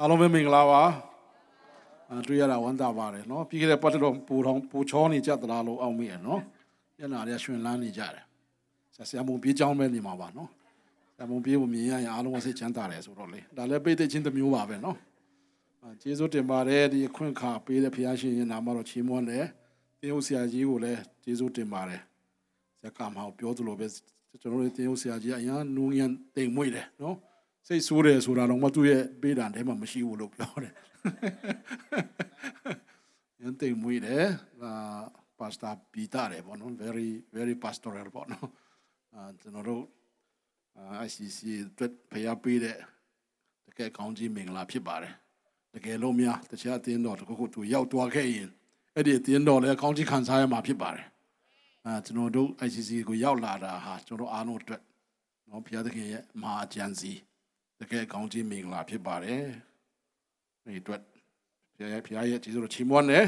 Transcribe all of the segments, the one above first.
အားလုံးပဲမင်္ဂလာပါအာတွေ့ရတာဝမ်းသာပါတယ်เนาะပြီးခဲ့တဲ့ပတ်တော့ပူထောင်ပူချောနေကြသလားလို့အောက်မိရเนาะညနာတွေကရှင်လန်းနေကြတယ်ဆက်ဆရာမုံပြေးကြောင်းပဲနေမှာပါเนาะဆရာမုံပြေးကိုမြင်ရရင်အားလုံးစိတ်ချမ်းသာတယ်ဆိုတော့လေဒါလည်းပိတ်သိချင်းတစ်မျိုးပါပဲเนาะအာကျေးဇူးတင်ပါတယ်ဒီအခွင့်အခါပေးတဲ့ဖခင်ရှင်ရဲ့နာမတော်ချီးမွမ်းတယ်တင်းဟုတ်ဆရာကြီးကိုလည်းကျေးဇူးတင်ပါတယ်ဆရာကမောင်ပြောသလိုပဲကျွန်တော်တို့တင်းဟုတ်ဆရာကြီးအရင်နူးညံတိမ်မွေ့တယ်เนาะ စိတ်ဆိုးတယ်ဆိုတာတော့မသူ့ရဲ့ပေးတာထဲမှာမရှိဘူးလို့ပြောတယ်။ယန်တိမ်မွေးတယ်အာပါစတာပီတာတယ်ပေါ့နော် very very pastoral ပေါ့နော်အာကျွန်တော်တို့ ICC အတွက်ဖျားပေးတဲ့တကယ်ကောင်းကြီးမင်္ဂလာဖြစ်ပါတယ်။တကယ်လို့များတခြားအတင်းတော်တခုခုသူရောက်သွားခဲ့ရင်အဲ့ဒီအတင်းတော်လည်းကောင်းကြီးခံစားရမှာဖြစ်ပါတယ်။အာကျွန်တော်တို့ ICC ကိုရောက်လာတာဟာကျွန်တော်အားလုံးအတွက်နော်ဘုရားသခင်ရဲ့မဟာအကြံစီ တကယ်ကောင်းကြီးမင်္ဂလာဖြစ်ပါတယ်။ဒီအတွက်ဘုရားရဲ့ဘုရားရဲ့ကျေးဇူးတော်ချီးမွမ်းတယ်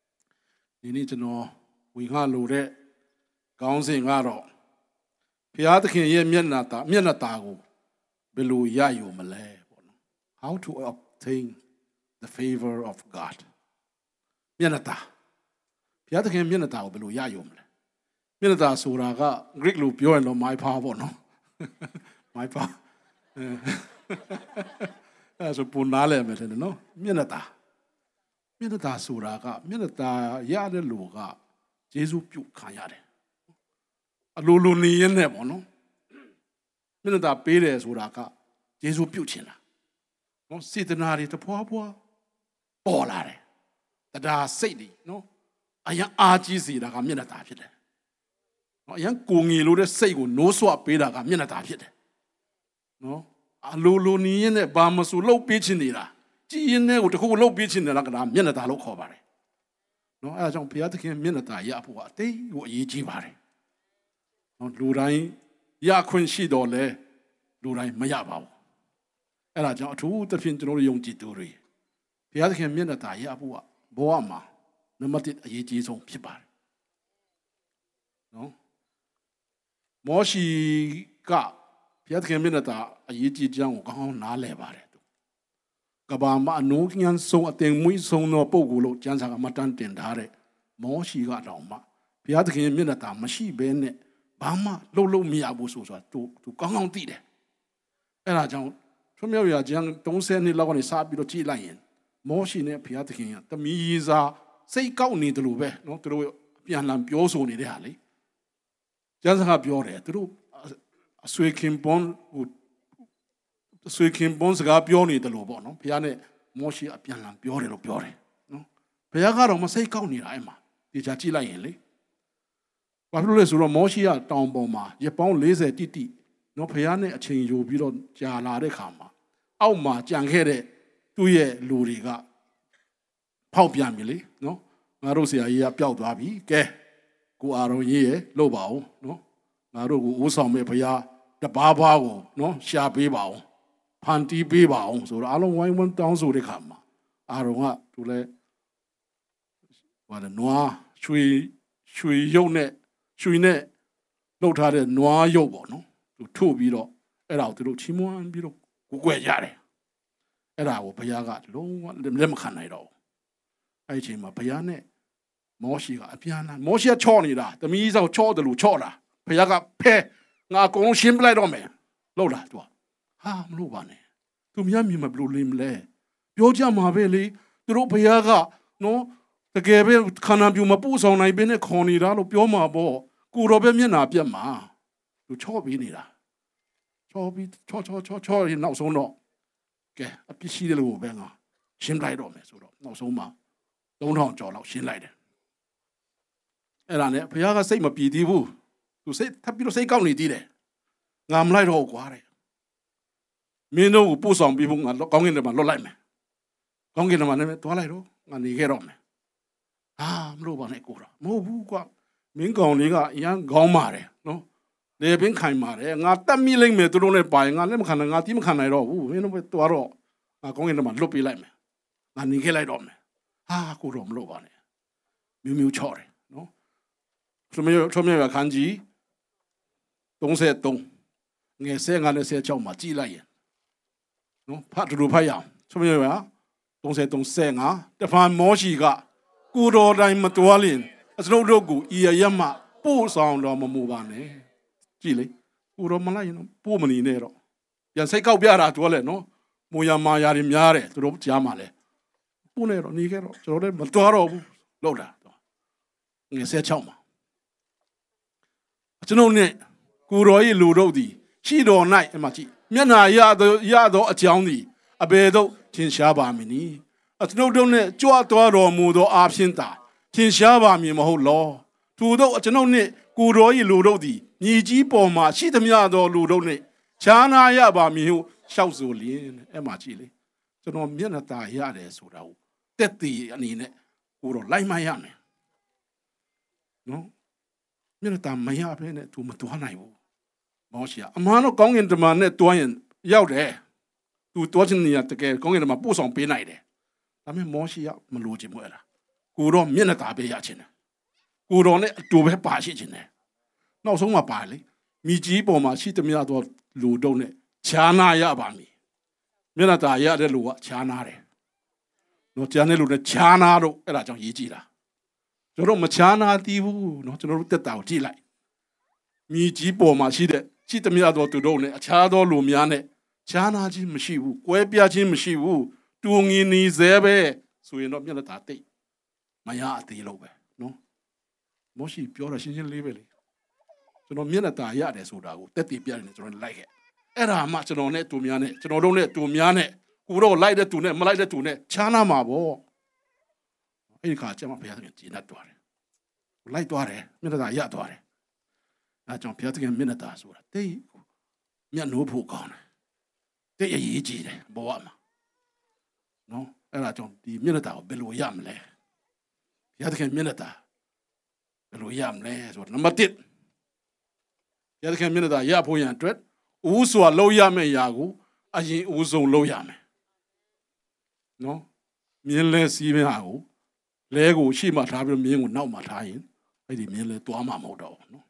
။ဒီနေ့ကျွန်တော်ဝင်ခလိုတဲ့ကောင်းစဉ်ကတော့ဘုရားသခင်ရဲ့မျက်နှာတာမျက်နှာတာကိုဘယ်လိုရယူမလဲပေါ့နော်။ How to obtain the favor of God မျက်နှာတာဘုရားသခင်မျက်နှာတာကိုဘယ်လိုရယူမလဲ။မျက်နှာတာဆိုတာက Greek လိုပြောရင်တော့ my power ပေါ့နော်။ my power အဲဆိုပူနားလဲမယ်တဲ့နော်မျက်နှာตาမျက်နှာตาဆိုတာကမျက်နှာตาရတဲ့လူကယေရှုပြုခံရတယ်အလိုလိုနေရနဲ့ပေါ့နော်မျက်နှာตาပေးတယ်ဆိုတာကယေရှုပြုချင်တာနော်စေတနာတွေတဖွာဖွာပေါ်လာတယ်တရားစိတ်တွေနော်အရင်အားကြီးစေတာကမျက်နှာตาဖြစ်တယ်နော်အရင်ကိုငေလို့တဲ့စိတ်ကိုနိုးဆွပေးတာကမျက်နှာตาဖြစ်တယ် နော်အလိုလိုနီးရင်နဲ့ဘာမဆိုလှုပ်ပေးချင်နေတာကြည်ရင်နဲ့ကိုတခုခုလှုပ်ပေးချင်တယ်လားကဒါမျက်နှာသာလို့ခေါ်ပါတယ်နော်အဲဒါကြောင့်ဘုရားသခင်မျက်နှာသာရဖို့ကအတိတ်ကိုအရေးကြီးပါတယ်နော်လူတိုင်းရခွင့်ရှိတော်လဲလူတိုင်းမရပါဘူးအဲဒါကြောင့်အထူးသဖြင့်ကျွန်တော်တို့ယုံကြည်သူတွေဘုရားသခင်မျက်နှာသာရဖို့ကဘဝမှာနံပါတ်1အရေးကြီးဆုံးဖြစ်ပါတယ်နော်မောရှိကဘုရားသခင်မျက်နှာသာ အရေးကြီးကြောင်းကိုကောင်းကောင်းနားလည်ပါတယ်သူကဘာမအနုညံဆုံးအတင်မွေးဆုံးသောပုဂ္ဂိုလ်လို့ကျမ်းစာကမတန်းတင်ထားတဲ့မောရှိကတောင်မှဘုရားသခင်မျက်နှာသာမရှိဘဲနဲ့ဘာမှလှုပ်လို့မရဘူးဆိုဆိုတာသူသူကောင်းကောင်းသိတယ်အဲ့ဒါကြောင့်ထွမြောက်ရကျမ်း30နှစ်လောက်ကနေစပြီးတော့ကြည့်လိုက်ရင်မောရှိနဲ့ဘုရားသခင်ကတမီးစားစိတ်ကောက်နေတယ်လို့ပဲเนาะသူတို့ပြန်လှန်ပြောဆိုနေတဲ့ဟာလေကျမ်းစာကပြောတယ်သူတို့အဆွေခင်ပွန်းဟိုအ ဆွေခင်ပွန်းစကားပြောနေတယ်လို့ပေါ့နော်ဘုရားနဲ့မောရှိအပြန်လန်ပြောတယ်လို့ပြောတယ်နော်ဘုရားကတော့မစိတ်ကောက်နေတာအဲ့မှာဒီချာကြည့်လိုက်ရင်လေဘာဖြစ်လို့လဲဆိုတော့မောရှိကတောင်ပေါ်မှာရပောင်း40တိတိနော်ဘုရားနဲ့အချိန်ယူပြီးတော့ကြာလာတဲ့ခါမှာအောက်မှာကြံခဲ့တဲ့သူ့ရဲ့လူတွေကဖောက်ပြန်ပြီလေနော်ငါတို့ဆရာကြီးကပျောက်သွားပြီကဲကိုအာရုံကြီးရဲ့လို့ပါအောင်နော်ငါတို့ကိုဦးဆောင်မဲ့ဘုရားတပါးပါးကိုနော်ရှာပေးပါအောင် ဖန်တီးပေးပါအောင်ဆိုတော့အလုံးဝိုင်းဝန်းတောင်းဆိုတဲ့ခါမှာအာရုံကသူလဲဘာလဲနွားရွှေရွှေရုပ်နဲ့ရွှေနဲ့လှုပ်ထားတဲ့နွားရုပ်ပေါ့နော်သူထုတ်ပြီးတော့အဲ့ဒါကိုသူတို့ချီးမွမ်းပြီးတော့ကိုကွယ်ကြတယ်အဲ့ဒါကိုဘုရားကလုံးဝလက်မခံနိုင်တော့ဘူးအဲ့ဒီအချိန်မှာဘုရားနဲ့မောရှိကအပြန်လာမောရှိကချော့နေတာတမီးစောက်ချော့တယ်လို့ချော့တာဖခင်ကဖဲငါအကုန်လုံးရှင်းပလိုက်တော့မယ်လို့လားသူက ဟာမလို့ပါနဲ့သူများမြင်မဘလို့လင်းမလဲပြောကြမှာပဲလေသူတို့ဖခင်ကနော်တကယ်ပဲခန္ဓာပြူမပူဆောင်နိုင်ဘဲနဲ့ခေါ်နေတာလို့ပြောမှာပေါ့ကိုတော်ပဲမျက်နာပြတ်မှာသူချော့ပြီးနေတာချော့ပြီးချော့ချော့ချော့ချော့ရင်နောက်ဆုံးတော့ကဲအပြစ်ရှိတယ်လို့ပဲငါရှင်းလိုက်တော့မယ်ဆိုတော့နောက်ဆုံးမှာ3000ကျော်လောက်ရှင်းလိုက်တယ်အဲ့ဒါနဲ့ဘုရားကစိတ်မပြေသေးဘူးသူစိတ်ထပ်ပြီးတော့စိတ်ကောက်နေသေးတယ်ငါမလိုက်တော့ကွာတဲ့ မင်းတို့ကိုပို့ဆောင်ပြီးဖို့ငါကောင်းကင်ထဲမှာလွတ်လိုက်မယ်ကောင်းကင်ထဲမှာလည်းသွားလိုက်တော့ငါနေခဲ့တော့မယ်ဟာမလို့ပါနဲ့ကိုတော့မဟုတ်ဘူးကွာမင်းကောင်လေးကအရန်ခေါင်းမာတယ်နော်လေပင်ခိုင်မာတယ်ငါတက်မိလိုက်မယ်သူတို့နဲ့ပါရင်ငါလက်မခံနိုင်ငါတီးမခံနိုင်တော့ဘူးမင်းတို့သွားတော့ငါကောင်းကင်ထဲမှာလွတ်ပေးလိုက်မယ်ငါနေခဲ့လိုက်တော့မယ်ဟာကိုတော့မလို့ပါနဲ့မျိုးမျိုးချော့တယ်နော်ထမရထမရခန်းကြီး33ငယ်15နဲ့16မှာကြည်လိုက်ရင် နော်ဖတ်တူဖတ်ရအောင်ဆိုမြပါ30 35တဖန်မောရှိကကိုတော်တိုင်းမတော်လင်အစလုံးတို့ကိုဤရရမပို့ဆောင်တော်မမူပါနဲ့ကြည်လေကိုတော်မလိုက်ရင်ပို့မနေနဲ့တော့ပြန်စိတ်ကောက်ပြတာတော်လဲနော်မူရမာယာတွေများတယ်သူတို့ကြားမှာလဲပို့နေတော့နေခဲ့တော့ကျွန်တော်လည်းမတော်တော့ဘူးလောက်တာငယ်16မှာကျွန်ုပ်နဲ့ကိုတော်ရဲ့လူတို့သည်ရှိတော်၌အမှကြည့် မျက်နာရသောရသောအကြောင်းသည်အဘယ်သို့ထင်ရှားပါမည်နည်းအကျွန်ုပ်တို့နှင့်ကြွတော်တော်မူသောအာဖြင့်သာထင်ရှားပါမည်မဟုတ်လောထို့သောအကျွန်ုပ်နှင့်ကိုတော်၏လူတို့သည်မြေကြီးပေါ်မှာရှိသမျှသောလူတို့နှင့်ခြားနာရပါမည်ဟုရှောက်ဆိုလျင်အဲ့မှာကြည့်လေကျွန်တော်မျက်နှာตาရတယ်ဆိုတာကိုတက်တည်အနေနဲ့ကိုတော့လိုက်မရမယ်နော်မျက်နှာตาမရဘဲနဲ့သူမသွားနိုင်ဘူး မောရှိကအမှန်တော့ကောင်းကင်တမန်နဲ့တွားရင်ရောက်တယ်သူတွားချင်နေရတကယ်ကောင်းကင်တမန်ပို့ဆောင်ပေးနိုင်တယ်ဒါပေမဲ့မောရှိကမလိုချင်ဘူးအဲ့ဒါကိုတော့မျက်နှာသာပေးရချင်တယ်ကိုတော်နဲ့အတူပဲပါရှိချင်တယ်နောက်ဆုံးမှပါလေမိကြီးပေါ်မှာရှိသမျှတော့လူတော့နဲ့ခြားနာရပါမည်မျက်နှာသာရတဲ့လူကခြားနာတယ်နော်ကျန်တဲ့လူနဲ့ခြားနာတော့အဲ့ဒါကြောင့်ရေးကြည့်တာကျွန်တော်မခြားနာသေးဘူးနော်ကျွန်တော်တို့တက်တာကိုကြည့်လိုက်မြေကြီးပေါ်မှာရှိတဲ့ ကြည်တမျှသောသူတို့နဲ့အခြားသောလူများနဲ့ခြားနာခြင်းမရှိဘူး၊ကွဲပြားခြင်းမရှိဘူး၊တူငင်နေစေပဲဆိုရင်တော့မျက်နှာသာတိတ်မရအသေးလို့ပဲနော်။မောရှိပြောတာရှင်းရှင်းလေးပဲလေ။ကျွန်တော်မျက်နှာသာရတယ်ဆိုတာကိုတက်တည်ပြတယ်နဲ့ကျွန်တော်လိုက်ခဲ့။အဲ့ဒါမှကျွန်တော်နဲ့သူများနဲ့ကျွန်တော်တို့နဲ့သူများနဲ့ကိုတော့လိုက်တဲ့သူနဲ့မလိုက်တဲ့သူနဲ့ခြားနာမှာပေါ့။အဲ့ဒီခါကျမဘုရားသခင်ကျေနပ်သွားတယ်။လိုက်သွားတယ်မျက်နှာသာရသွားတယ် အဲကြောင့်ဘုရားသခင်မျက်နှာသာဆိုတာတိတ်မျက်နှိုးဖို့ကောင်းတယ်တိတ်အရေးကြီးတယ်ဘဝမှာနော်အဲ့ဒါကြောင့်ဒီမျက်နှာသာကိုဘယ်လိုရမလဲဘုရားသခင်မျက်နှာသာဘယ်လိုရမလဲဆိုတော့နံပါတ်1ဘုရားသခင်မျက်နှာသာရဖို့ရန်အတွက်ဦးစွာလောက်ရမယ့်အရာကိုအရင်ဦးဆုံးလောက်ရမယ်နော်မြင်းလဲစီးမဟာကိုလဲကိုရှေ့မှာထားပြီးမြင်းကိုနောက်မှာထားရင်အဲ့ဒီမြင်းလဲသွားမှာမဟုတ်တော့ဘူးနော်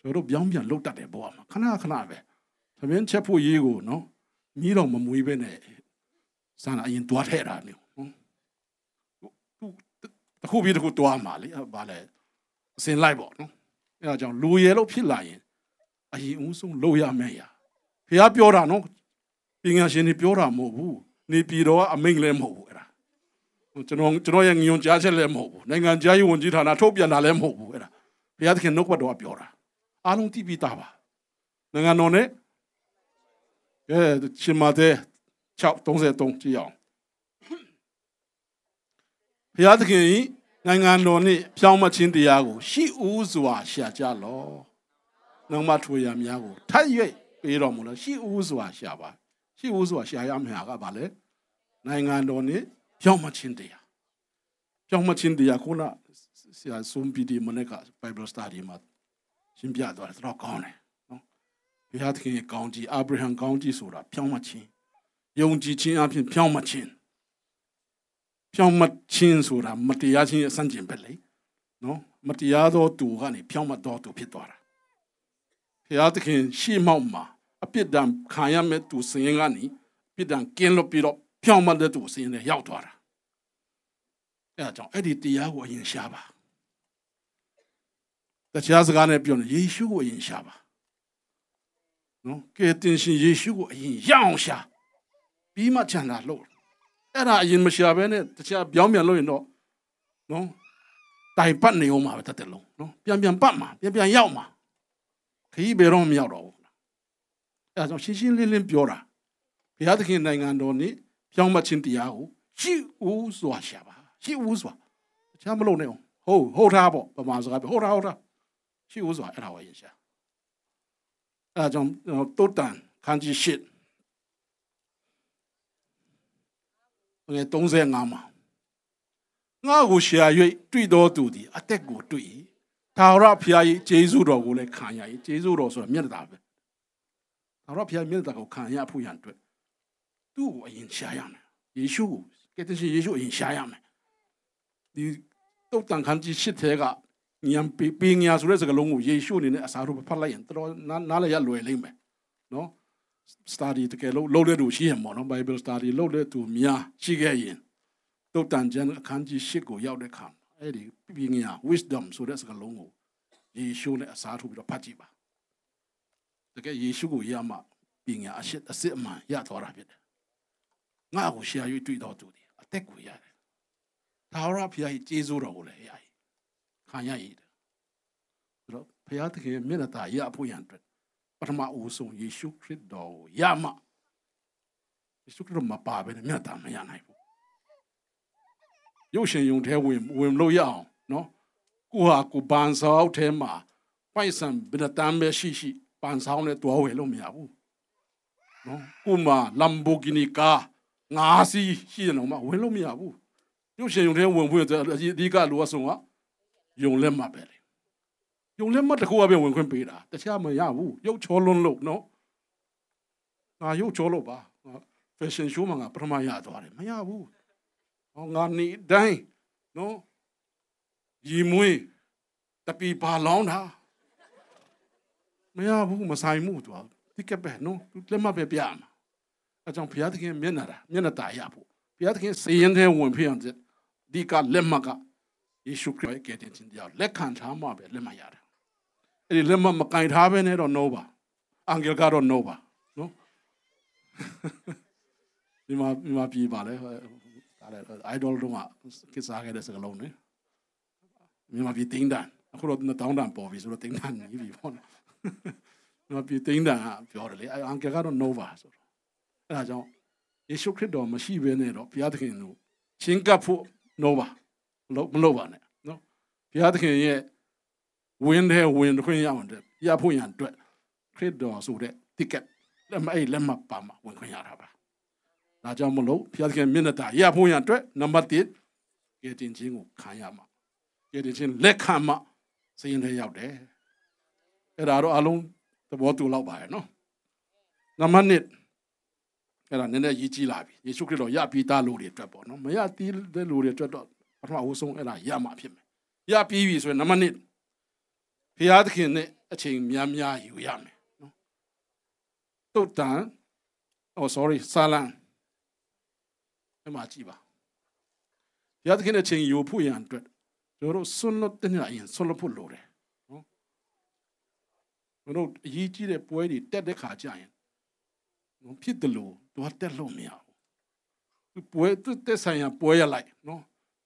ကျွန်တော်တို့ပြောင်းပြန်လှုပ်တတ်တယ်ဘောမှာခဏခဏပဲသမင်းချက်ဖို့ရေးကိုနော်ကြီးတော့မမွေးပဲနဲ့စမ်းအရင်သွားထဲတာမျိုးနော်တခုပြီးတခုသွားမှာလေဗာလဲအစင်လိုက်ပေါ့နော်အဲဒါကြောင့်လူရဲလို့ဖြစ်လာရင်အရင်ဦးဆုံးလှုပ်ရမယ့်ရာဖះပြောတာနော်ပညာရှင်တွေပြောတာမဟုတ်ဘူးနေပြည်တော်ကအမိန့်လည်းမဟုတ်ဘူးအဲ့ဒါကျွန်တော်ကျွန်တော်ရဲ့ငြုံကြားချက်လည်းမဟုတ်ဘူးနိုင်ငံခြားရေးဝန်ကြီးဌာနထုတ်ပြန်တာလည်းမဟုတ်ဘူးအဲ့ဒါဘုရားသခင်နှုတ်ဘတ်တော်ကပြောတာ အားလုံးသိပြီးသားပါနိုင်ငံတော်နဲ့အဲရှင်မာသဲ633ကြည့်အောင်ဘုရားသခင်ဤနိုင်ငံတော်နှင့်ဖြောင်းမခြင်းတရားကို ရှိဦးစွာရှာကြလောနှုံမထွေရများကိုထပ်၍ပေးတော်မူလို့ရှိဦးစွာရှာပါရှိဦးစွာရှာရမယ့်ဟာကဘာလဲနိုင်ငံတော်နဲ့ဖြောင်းမခြင်းတရားဖြောင်းမခြင်းတရားခုနဆရာဆွန်ပီဒီမနက်က Bible study မှာ ရှင်းပြသွားတယ်တော့ကောင်းတယ်နော်ဘုရားသခင်ရဲ့ကောင်းကြီးအာဗြဟံကောင်းကြီးဆိုတာဖြောင်းမခြင်းယုံကြည်ခြင်းအပြင်ဖြောင်းမခြင်းဖြောင်းမခြင်းဆိုတာမတရားခြင်းရဲ့အဆန့်ကျင်ပဲလေနော်မတရားသောသူကနေဖြောင်းမတော်သူဖြစ်သွားတာဘုရားသခင်ရှေ့မောက်မှာအပြစ်ဒဏ်ခံရမဲ့သူစင်ကနေပြစ်ဒဏ်ကင်းလို့ပြီးတော့ဖြောင်းမတဲ့သူစင်နဲ့ရောက်သွားတာအဲဒါကြောင့်အဲ့ဒီတရားကိုအရင်ရှားပါ တရားစကားနဲ့ပြောနေယေရှုကိုအရင်ရှားပါနော်ကဲတင်ရှင်ယေရှုကိုအရင်ရအောင်ရှာပြီးမှချန်တာလို့အဲ့ဒါအရင်မရှာဘဲနဲ့တခြားပြောင်းပြန်လို့ရင်တော့နော်တိုင်ပတ်နေအောင်မှာပဲတသက်လုံးနော်ပြန်ပြန်ပတ်မှာပြန်ပြန်ရောက်မှာခကြီးဘယ်တော့မရောက်တော့ဘူးအဲဒါကြောင့်ရှင်းရှင်းလင်းလင်းပြောတာဘုရားသခင်နိုင်ငံတော်နဲ့ပြောင်းမခြင်းတရားကိုရှိဦးစွာရှာပါရှိဦးစွာတခြားမလုပ်နဲ့ဟုတ်ဟုတ်ထားပေါ့ပမာစကားပဲဟုတ်ထားဟုတ်ထား ရှိဦးစွာအဲ့ဒါဝယ်ရရှာအဲဒါကြောင့်တုတ်တန်ခန်းကြီးရှစ်ငယ်35မှာငါ့ကိုရှာ၍တွေ့တော်သူသည်အသက်ကိုတွေ့၏သာရဖျားကြီးဂျေဇုတော်ကိုလည်းခံရ၏ဂျေဇုတော်ဆိုတာမျက်နှာပဲသာရဖျားမျက်နှာကိုခံရဖို့ရန်အတွက်သူ့ကိုအရင်ရှာရမယ်ယေရှုကိုကဲတဲ့ယေရှုအရင်ရှာရမယ်ဒီတုတ်တန်ခန်းကြီးရှစ်ထဲက ညံပီပီညာဆိုတဲ့စကားလုံးကိုယေရှုအနေနဲ့အစားတို့ဖတ်လိုက်ရင်တော်နားနားလည်းရလွယ်လိမ့်မယ်နော် study တကယ်လို့လုပ်တဲ့သူရှိရင်ပေါ့နော် Bible study လုပ်တဲ့သူများရှိခဲ့ရင်တုတ်တန်ကျမ်းအခန်းကြီး၈ကိုရောက်တဲ့ခါအဲ့ဒီပညာ wisdom ဆိုတဲ့စကားလုံးကိုယေရှုနဲ့အစားထိုးပြီးတော့ဖတ်ကြည့်ပါတကယ်ယေရှုကိုရမှပညာအရှိအစစ်အမှန်ရသွားတာဖြစ်တယ်ငါ့ကိုရှာ၍တွေ့တော်သူဒီအသက်ကိုရတယ်သာဝရဖျားကြီးကျေးဇူးတော်ကိုလည်းရည် ခံရရည်တယ်ဆိုတော့ဖျားသခင်မျက်နှာသာရဖို့ရန်အတွက်ပထမဦးဆုံးယေရှုခရစ်တော်ကိုရမှယေရှုခရစ်တော်မပါဘဲနဲ့မျက်နှာသာမရနိုင်ဘူးရုပ်ရှင်ယုံထဲဝင်ဝင်လို့ရအောင်နော်ကိုဟာကိုပန်ဆောက်ထဲမှာပိုက်ဆံဘယ်တမ်းပဲရှိရှိပန်ဆောင်းနဲ့တွားဝယ်လို့မရဘူးနော်ကိုမလမ်ဘိုဂီနီကာငါးစီးရှိတယ်တော့မှဝင်လို့မရဘူးရုပ်ရှင်ယုံထဲဝင်ဖွင့်တဲ့အဓိကလိုအပ်ဆုံးက ယုံလက်မှတ်ပဲလေယုံလက်မှတ်တစ်ခုအပြင်ဝင်ခွင့်ပေးတာတခြားမရဘူးရုပ်ချောလွန်းလို့နော်ငါရုပ်ချောလို့ပါ fashion show မှာငါပထမရသွားတယ်မရဘူးဟောငါနေတိုင်းနော်ရီမွေးတပီပါလောင်းတာမရဘူးမဆိုင်မှုသူတိကပဲနော်သူလက်မပဲပြမှာအကြောင်းဘုရားသခင်မျက်နှာတာမျက်နှာတာရဖို့ဘုရားသခင်စေရင်တဲ့ဝင်ဖြစ်အောင်ဒီကလက်မက ယေရှုခရစ်ရဲ့ကယ်တင်ခြင်းတရားလက်ခံထားမှပဲလက်မရတာအဲ့ဒီလက်မမကင်ထားပဲနဲ့တော့ no ပါအင်္ဂလကတော့ no ပါနော်ဒီမှာဒီမှာပြေးပါလေဒါလည်း idol တော့ကိစ္စခဲ့တဲ့စကားလုံးနဲ့မြန်မာပြည်တင်းတန်အခုတော့တောင်းတန်ပေါ်ပြီဆိုတော့တင်းတန်နေပြီပေါ့နော်မြန်မာပြည်တင်းတန်ကပြောတယ်လေအင်္ဂလကတော့ no ပါဆိုတော့အဲဒါကြောင့်ယေရှုခရစ်တော်မရှိဘဲနဲ့တော့ဘုရားသခင်တို့ချင်းကပ်ဖို့ no ပါမ လုပ်မလုပ်ပါနဲ့နော်ဘုရားသခင်ရဲ့ဝင်းတဲ့ဝင်ခွင့်ရအောင်တဲ့ရဖို့ရန်အတွက်ခရစ်တော်ဆိုတဲ့ ticket လက်မအိတ်လက်မပါမှာဝင်ခွင့်ရတာပါဒါကြောင့်မလို့ဘုရားသခင်မျက်နှာတာရဖို့ရန်အတွက်နံပါတ်1ကယ်တင်ခြင်းကိုခံရမှာကယ်တင်ခြင်းလက်ခံမှစည်ရင်ထဲရောက်တယ်အဲ့ဒါတော့အလုံးသဘောတူလောက်ပါရဲ့နော်နံပါတ်1အဲ့ဒါနည်းနည်းရေးကြည့်လာပြီယေရှုခရစ်တော်ရပြီးသားလူတွေအတွက်ပေါ့နော်မရသေးတဲ့လူတွေအတွက်တော့ ပထမအဆုံးအဲ့ဒါရမှာဖြစ်မယ်ရပြီးပြီဆိုရင်နံပါတ်1ဘုရားသခင်နဲ့အချိန်များများယူရမယ်နော်တုတ်တန် oh sorry ဆာလန်အမှကြည့်ပါဘုရားသခင်နဲ့အချိန်ယူဖို့ရန်အတွက်ကျွန်တော်တို့ဆွလွတ်တဲ့နေရာရင်ဆွလွတ်ဖို့လိုတယ်နော်ကျွန်တော်အရေးကြီးတဲ့ပွဲတွေတက်တဲ့ခါကျရင်ဖြစ်တယ်လို့တော့တက်လို့မရဘူးပွဲတက်ဆိုင်ရပွဲရလိုက်နော်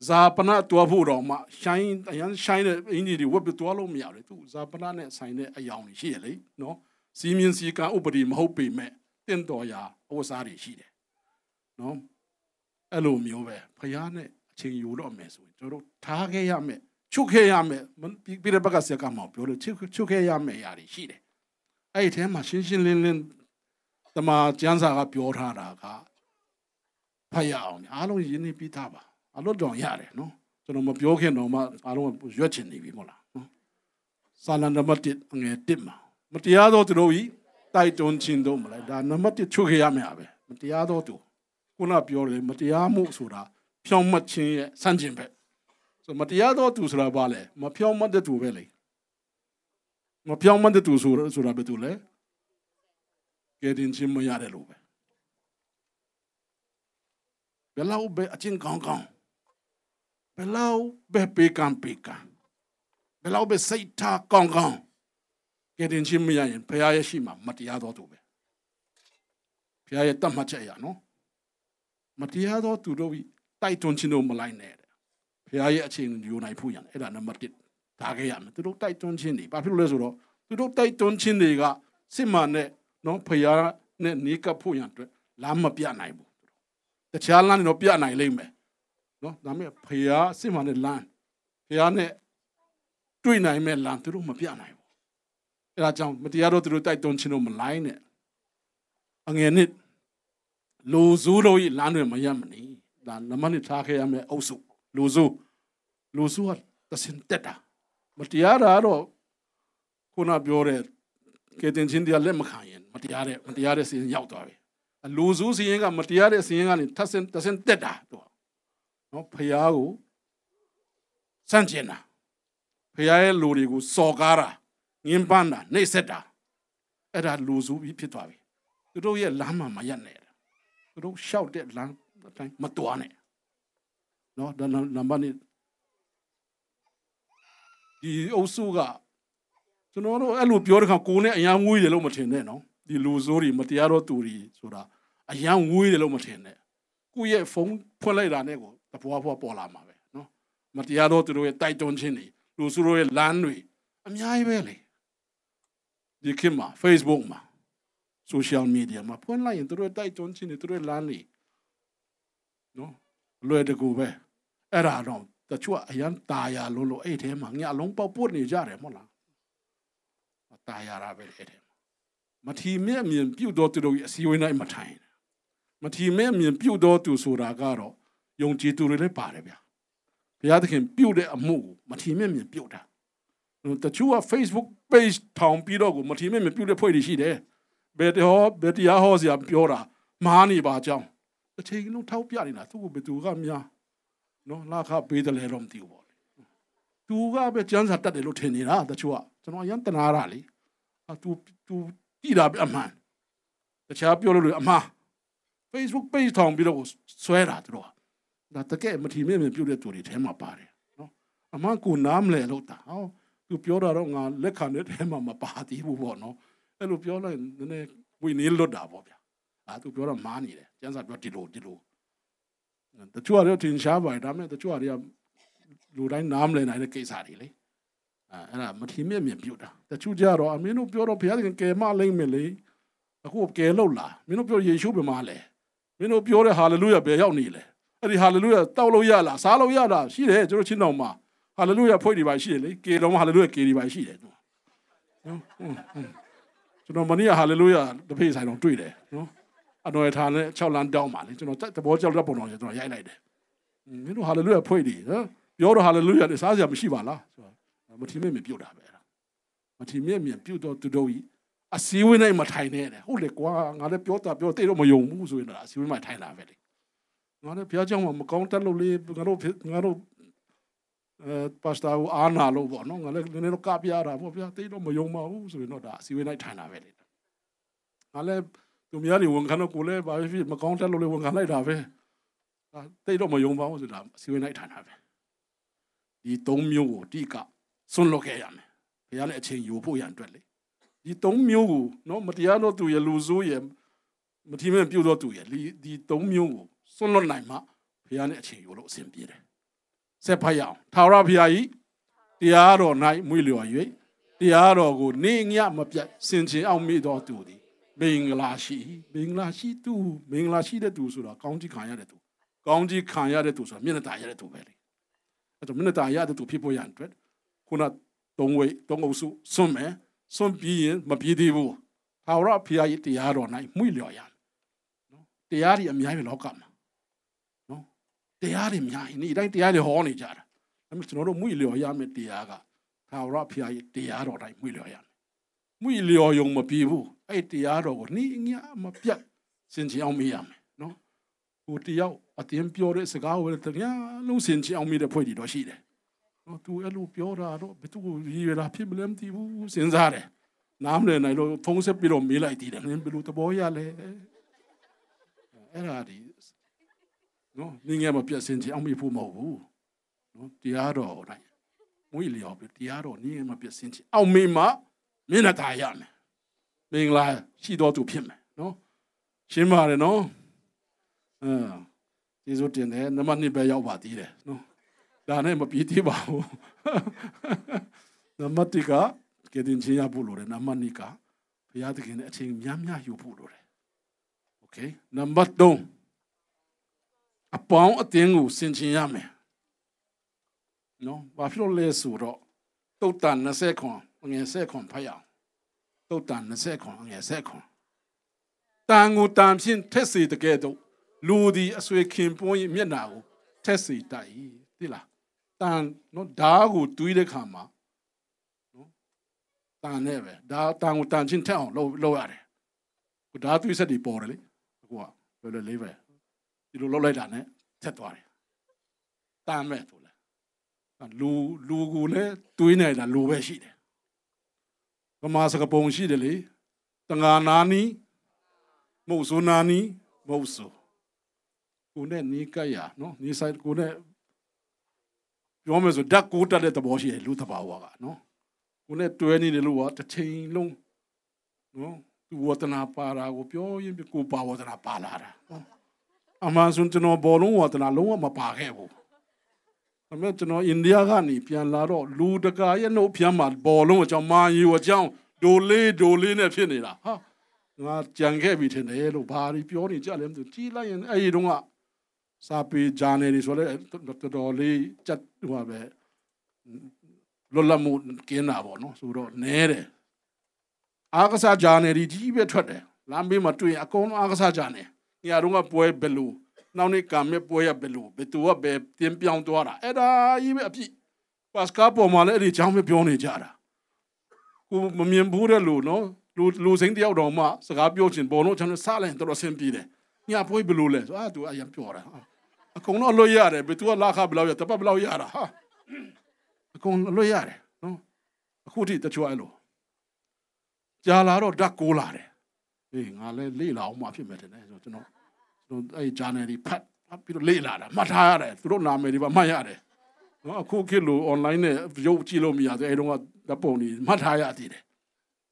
ဇာပနာတွားဖို့တော့မှရှိုင်းအရန်ရှိုင်းတဲ့အင်ဂျီတွေဝက်ပြီးတွားလို့မရဘူးသူဇာပနာနဲ့ဆိုင်တဲ့အယောင်တွေရှိရလေနော်စီမင်းစီကဥပဒေမဟုတ်ပေမဲ့တင့်တော်ရာအဝစားတွေရှိတယ်နော်အဲ့လိုမျိုးပဲဖျားနဲ့အချိန်ယူတော့မယ်ဆိုရင်ကျွန်တော်တို့ထားခဲ့ရမယ်ချုပ်ခဲ့ရမယ်ပြည်တဲ့ဘက်ကဆက်ကမှပြောလို့ချုပ်ခဲ့ရမယ်ຢာတွေရှိတယ်အဲ့ဒီထဲမှာရှင်းရှင်းလင်းလင်းတမန်ကျမ်းစာကပြောထားတာကဖတ်ရအောင်အားလုံးရင်းနှီးပြီးသားပါ အလွတ်တော်ရတယ်နော်ကျွန်တော်မပြောခင်တော့မှအားလုံးရွက်ချင်နေပြီမဟုတ်လားနော်စာလန်နံပါတ်1ငယ်1မှာမတရားသောသူတို့ဤတိုက်တွန်းခြင်းတို့မလားဒါနံပါတ်1ချုပ်ခဲ့ရမယ်ပဲမတရားသောသူခုနပြောတယ်မတရားမှုဆိုတာဖြောင်းမှတ်ခြင်းရဲ့စံကျင်ဘက်ဆိုမတရားသောသူဆိုတာဘာလဲမဖြောင်းမှတ်တဲ့သူပဲလေမဖြောင်းမှတ်တဲ့သူဆိုတာဆိုတာဘယ်သူလဲကယ်တင်ခြင်းမရတယ်လို့ပဲဘယ်လောက်ပဲအချင်းကောင်းကောင်း ဘယ်လောက်ပဲပေကံပေကံဘယ်လောက်ပဲစိတ်ထားကောင်းကောင်းကယ်တင်ခြင်းမရရင်ဘုရားရဲ့ရှိမှမတရားတော်သူပဲဘုရားရဲ့တတ်မှတ်ချက်အရာနော်မတရားသောသူတို့တိုက်တွန်းခြင်းတို့မလိုက်နဲ့ဘုရားရဲ့အချိန်ယူနိုင်ဖို့ရန်အဲ့ဒါနံပါတ်1ဒါခဲ့ရမယ်သူတို့တိုက်တွန်းခြင်းတွေဘာဖြစ်လို့လဲဆိုတော့သူတို့တိုက်တွန်းခြင်းတွေကစစ်မှန်တဲ့နော်ဖျားနဲ့နေကပ်ဖို့ရန်အတွက်လမ်းမပြနိုင်ဘူးတခြားလမ်းတွေတော့ပြနိုင်လိမ့်မယ် နော်ဒါပေမဲ့ဖျားစစ်မှန်တဲ့လမ်းဖျားနဲ့တွေ့နိုင်မဲ့လမ်းသူတို့မပြနိုင်ဘူးအဲဒါကြောင့်မတရားတော့သူတို့တိုက်တွန်းခြင်းတို့မလိုက်နဲ့အငယ်နှစ်လူစုတို့ဤလမ်းတွေမရမနေဒါနမနစ်ထားခဲ့ရမယ်အုပ်စုလူစုလူစုကတစင်တက်တာမတရားတာတော့ခုနပြောတဲ့ကဲတင်ချင်းတရားလက်မခံရင်မတရားတဲ့မတရားတဲ့စီရင်ရောက်သွားပြီအလူစုစီရင်ကမတရားတဲ့စီရင်ကနေထပ်စင်တစင်တက်တာတော့ နော်ဖျားကိုစန့်ကျင်တာဖျားရဲ့လူတွေကိုစော်ကားတာငင်းပန်းတာနှိပ်စက်တာအဲ့ဒါလူစုပြီးဖြစ်သွားပြီသူတို့ရဲ့လမ်းမှာမရက်နဲ့သူတို့ရှောက်တဲ့လမ်းအတိုင်းမတွားနဲ့နော်ဒါနံပါတ်1ဒီအုပ်စုကကျွန်တော်တို့အဲ့လိုပြောတဲ့ခါကိုယ်နဲ့အရန်ငွေးတယ်လို့မထင်နဲ့နော်ဒီလူဆိုးတွေမတရားတော့သူတွေဆိုတာအရန်ငွေးတယ်လို့မထင်နဲ့ကိုယ့်ရဲ့ဖုန်းဖွင့်လိုက်တာနဲ့ကို တပွားပွားပေါ်လာမှာပဲနော်မတရားတော့သူတို့ရဲ့တိုက်တွန်းခြင်းတွေလူဆိုးတို့ရဲ့လမ်းတွေအများကြီးပဲလေဒီခေတ်မှာ Facebook မှာ social media မှာဖွင့်လိုက်ရင်သူတို့တိုက်တွန်းခြင်းတွေသူတို့လမ်းတွေနော်လွယ်တကူပဲအဲ့ဒါတော့တချို့အရန်ตายာလို့လို့အဲ့ထဲမှာညအလုံးပေါက်ပုတ်နေကြတယ်မဟုတ်လားตายာတာပဲအဲ့ထဲမှာမထီမဲ့အမြင်ပြုတ်တော်သူတို့ရဲ့အစည်းအဝေးနိုင်မထိုင်မထီမဲ့အမြင်ပြုတ်တော်သူဆိုတာကတော့ ယုံကြည်သူတွေလည်းပါတယ်ဗျာဘုရားသခင်ပြုတ်တဲ့အမှုကိုမထီမဲ့အမြင်ပြုတ်တာတချို့က Facebook page ထောင်ပြီးတော့ကိုမထီမဲ့အမြင်ပြုတ်တဲ့ဖွဲ့တွေရှိတယ်ဘယ်တော့ဘယ်တရားဟောစရာပြောတာမားနေပါကြောင်းအချိန်လုံးထောက်ပြနေတာသူ့ကိုဘယ်သူကများနော်လာခပေးတယ်လေတော့မသိဘူးပေါ့သူကပဲကျန်းစာတက်တယ်လို့ထင်နေတာတချို့ကကျွန်တော်အရင်တနာရလေအတူတူကြည့်တာအမှန်တခြားပြောလို့အမှား Facebook page ထောင်ပြီးတော့ဆွဲတာသူတို့ ဒါတကယ်မထီမဲ့မြပြုတ်တဲ့သူတွေထဲမှာပါတယ်နော်အမှန်ကိုနားမလဲလို့တာဟောသူပြောတာတော့ငါလက်ခံတဲ့ထဲမှာမပါသေးဘူးပေါ့နော်အဲ့လိုပြောလိုက်နည်းနည်းဝိနေလွတ်တာပေါ့ဗျာအာသူပြောတော့မားနေတယ်ကျန်းစာပြောဒီလိုဒီလိုတချို့ကတော့ထင်ရှားပါတယ်ဒါပေမဲ့တချို့ကတွေကလူတိုင်းနားမလည်နိုင်တဲ့ကိစ္စတွေလေအဲအဲ့ဒါမထီမဲ့မြင်ပြုတ်တာတချို့ကြတော့အမင်းတို့ပြောတော့ဘုရားသခင်ကယ်မလိမ့်မယ်လေအခုကယ်လို့လားမင်းတို့ပြောယေရှုပဲမလဲမင်းတို့ပြောတဲ့ဟာလေလုယာဘယ်ရောက်နေလဲ အဲ့ဒီဟာလေလုယာတောက်လို့ရလားစားလို့ရလားရှိတယ်ကျွန်တော်ချင်းတော်မှာဟာလေလုယာဖွဲ့ဒီပါရှိတယ်လေကေတော်မှာဟာလေလုယာကေဒီပါရှိတယ်နော်ကျွန်တော်မနေ့ကဟာလေလုယာတဖေးဆိုင်တော်တွေ့တယ်နော်အတော်ရထားနဲ့6လမ်းတောင်းပါလေကျွန်တော်တဘောကြောက်တဲ့ပုံတော်ကျွန်တော်ရိုက်လိုက်တယ်မင်းတို့ဟာလေလုယာဖွဲ့ဒီနော်ပြောတော့ဟာလေလုယာနဲ့စားစရာမရှိပါလားဆိုတော့မထီမဲ့မြပြုတ်တာပဲမထီမဲ့မြပြုတ်တော့သူတို့ကြီးအစည်းအဝေးနိုင်မထိုင်နဲ့တဲ့ဟုတ်လေကွာငါလည်းပြောတာပြောတိတ်တော့မယုံဘူးဆိုရင်တော့အစည်းအဝေးမှာထိုင်လာပဲလေ ငါလည်းဘုရားကျောင်းမှာမကောင်းတက်လို့လေငါတို့ငါတို့အဲပါစတာကိုအာနာလို့ပေါ့နော်ငါလည်းနည်းနည်းတော့ကပြရတာပေါ့ဗျာတိတ်တော့မယုံပါဘူးဆိုရင်တော့ဒါအစည်းအဝေးနိုင်ထိုင်လာပဲလေငါလည်းသူများတွေဝန်ခံတော့ကိုလည်းဘာဖြစ်မကောင်းတက်လို့လေဝန်ခံလိုက်တာပဲဒါတိတ်တော့မယုံပါဘူးဆိုတာအစည်းအဝေးနိုင်ထိုင်တာပဲဒီသုံးမျိုးကိုတိကဆွန့်လွတ်ခဲ့ရမယ်ဘုရားလည်းအချိန်ယူဖို့ရန်အတွက်လေဒီသုံးမျိုးကိုနော်မတရားတော့သူရဲ့လူဆိုးရဲ့မထီမဲ့ပြုတ်တော့သူရဲ့ဒီဒီသုံးမျိုးကို စွန့်လွတ်နိုင်မှဘုရားနဲ့အချိန်ယူလို့အဆင်ပြေတယ်ဆက်ဖတ်ရအောင်ထာဝရဘုရားဤတရားတော်၌မွေလျော်၍တရားတော်ကိုနေညမပြတ်စင်ချင်အောင်မိတော်သူသည်မင်္ဂလာရှိမင်္ဂလာရှိသူမင်္ဂလာရှိတဲ့သူဆိုတာကောင်းကြီးခံရတဲ့သူကောင်းကြီးခံရတဲ့သူဆိုတာမျက်နှာตาရတဲ့သူပဲလေအဲ့တော့မျက်နှာตาရတဲ့သူဖြစ်ဖို့ရန်အတွက်ခုနသုံးဝိသုံးအုပ်စုစွန့်မယ်စွန့်ပြီးရင်မပြေသေးဘူးထာဝရဘုရားရဲ့တရားတော်၌မှုလျော်ရမယ်နော်တရားတွေအများကြီးလောကမှာနော် တရားတွေအများကြီးနေ့တိုင်းတရားတွေဟောနေကြတာဒါပေမဲ့ကျွန်တော်တို့မှုလျော်ရမယ်တရားကထာဝရဘုရားရဲ့တရားတော်တိုင်းမှုလျော်ရမယ်မှုလျော်ယုံမပြေဘူးအဲ့တရားတော်ကိုနေ့ညမပြတ်စင်ချင်အောင်မေးရမယ်နော်ဟိုတယောက်အတင်းပြောတဲ့စကားကိုတရားလုံးစင်ချင်အောင်မေးတဲ့ဖွဲ့တီတော့ရှိတယ်နော်သူအဲ့လိုပြောတာတော့ဘယ်သူကိုရည်ရတာဖြစ်မလဲမသိဘူးစဉ်းစားတယ်နားမလည်နိုင်လို့ဖုန်းဆက်ပြီးတော့မေးလိုက်သေးတယ်နင်ဘယ်လိုသဘောရလဲအဲ့ဒါဒီ နော်နင်းငယ်မပြတ်စင်ချင်အောင်မေးဖို့မဟုတ်ဘူးနော်တရားတော်တိုင်းမွေးလျော်ပြီးတရားတော်နင်းငယ်မပြတ်စင်ချင်အောင်မေးမှမင်းနဲ့တာရမယ်မင်္ဂလာရှိတော်သူဖြစ်မယ်နော်ရှင်းပါတယ်နော်အာကျေးဇူးတင်တယ်နမနှစ်ပဲရောက်ပါသေးတယ်နော်ဒါနဲ့မပြီးသေးပါဘူးနမတိကကတင်ချင်းရဖို့လိုတယ်နမနိကဘုရားသခင်နဲ့အချိန်များများယူဖို့လိုတယ်โอเคနံပါတ်3 အပေါင်းအသင်းကိုဆင်ခြင်ရမယ်နော်ဘာဖြစ်လို့လဲဆိုတော့တုတ်တန်20ခွန်ငယ်10ခွန်ဖတ်ရအောင်တုတ်တန်20ခွန်ငယ်10ခွန်တန်ကိုတန်ဖြင့်ထက်စေတကဲ့သို့လူသည်အဆွေခင်ပွန်း၏မျက်နာကိုထက်စေတတ်၏သိလားတန်နော်ဓာကိုတွေးတဲ့ခါမှာနော်တန်နဲ့ပဲဓာတန်ကိုတန်ချင်းထက်အောင်လုပ်လုပ်ရတယ်ကိုဓာတွေးဆက်တွေပေါ်တယ်လေအခုကလွယ်လွယ်လေးပဲ ဒီလိုလုပ်လိုက်တာနဲ့ထက်သွားတယ်တန်မဲ့ဆိုလဲလူလူကိုလည်းတွေးနေတာလူပဲရှိတယ်ဗမာစကပုံရှိတယ်လေတငါနာနီမဟုတ်ဆိုနာနီမဟုတ်ဆိုကိုနဲ့နီးကပ်ရနော်နီးဆိုင်ကိုနဲ့ပြောမယ်ဆိုဓာတ်ကိုတက်တဲ့သဘောရှိတယ်လူသဘာဝကနော်ကိုနဲ့တွဲနေတယ်လို့ကတစ်ချိန်လုံးနော်သူဝတနာပါတာကိုပြောရင်ကိုပါဝတနာပါလာတာနော် အမှန်ဆိုကျွန်တော်ဘောလုံးဝတနာလုံးဝမပါခဲ့ဘူးဒါပေမဲ့ကျွန်တော်အိန္ဒိယကနေပြန်လာတော့လူတကာရဲ့နှုတ်ဖြမ်းမှာဘောလုံးအကြောင်းမာရီအကြောင်းဒိုလေးဒိုလေးနဲ့ဖြစ်နေတာဟာငါကြံခဲ့ပြီထင်တယ်လို့ဘာတွေပြောနေကြလဲမသိကြီးလိုက်ရင်အဲ့ဒီတော့ကစာပေဂျာနယ်တွေဆိုလဲတော်တော်လေးကြက်ဟိုပါပဲလွတ်လပ်မှုကင်းတာပေါ့နော်ဆိုတော့နဲတယ်အားကစားဂျာနယ်ကြီးပဲထွက်တယ်လမ်းဘေးမှာတွေ့ရင်အကုန်လုံးအားကစားဂျာနယ် ညတော့ကပွဲဘယ်လိုနောက်နေ့ကမဲ့ပွဲရဘယ်လိုဘယ်သူကဘယ်တင်းပြောင်းသွားတာအဲ့ဒါကြီးပဲအပြည့်ပတ်စကာပေါ်မှာလည်းအဲ့ဒီအကြောင်းပဲပြောနေကြတာကိုမမြင်ဘူးတဲ့လူနော်လူလူစိမ့်တယောက်တော်မှစကားပြောချင်ဘောလုံးကျွန်တော်စလိုက်တော်တော်ဆင်းပြေတယ်ညပွဲဘယ်လိုလဲဆိုအာသူအရင်ပြောတာအကုန်လုံးအလွတ်ရတယ်ဘယ်သူကလာခဘယ်လောက်ရတပတ်ဘယ်လောက်ရတာဟာအကုန်အလွတ်ရတယ်နော်အခုထိတချို့အဲ့လိုကြာလာတော့ဓာတ်ကိုလာတယ် အေးငါလည်းလေ့လာအောင်မှဖြစ်မယ်တဲ့ဆိုကျွန်တော်ကျွန်တော်အဲ့ journal တွေဖတ်ဖတ်ပြီးတော့လေ့လာတာမှတ်ထားရတယ်သူတို့နာမည်တွေပါမှတ်ရတယ်နော်အခုခေတ်လို online နဲ့ရုပ်ကြည့်လို့မရသေးအဲ့တုန်းကဓာတ်ပုံတွေမှတ်ထားရသေးတယ်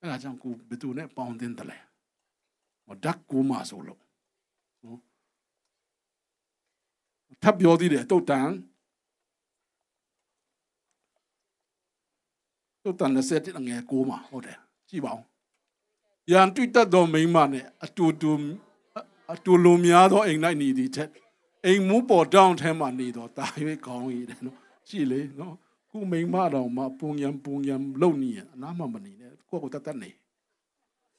အဲ့ဒါကြောင့်ကိုဘယ်သူနဲ့ပေါင်းတင်တယ်လဲဟောဓာတ်ကိုမှဆိုလို့နော်ထပ်ပြောသေးတယ်တုတ်တန်တုတ်တန်နဲ့ဆက်တဲ့ငယ်ကိုမှဟုတ်တယ်ကြည့်ပါဦး ရန်တွေ့တတ်သောမိန်းမနဲ့အတူတူအတူလိုများသောအိမ်၌နေသည်ချက်အိမ်မူးပေါ်တောင်းထဲမှာနေတော့တာ၍ကောင်းရည်တယ်နော်ကြည့်လေနော်ခုမိန်းမတော်မှာပုံရံပုံရံလုံနေရအနားမှမနေနဲ့ကိုယ့်ကိုတတ်တတ်နေ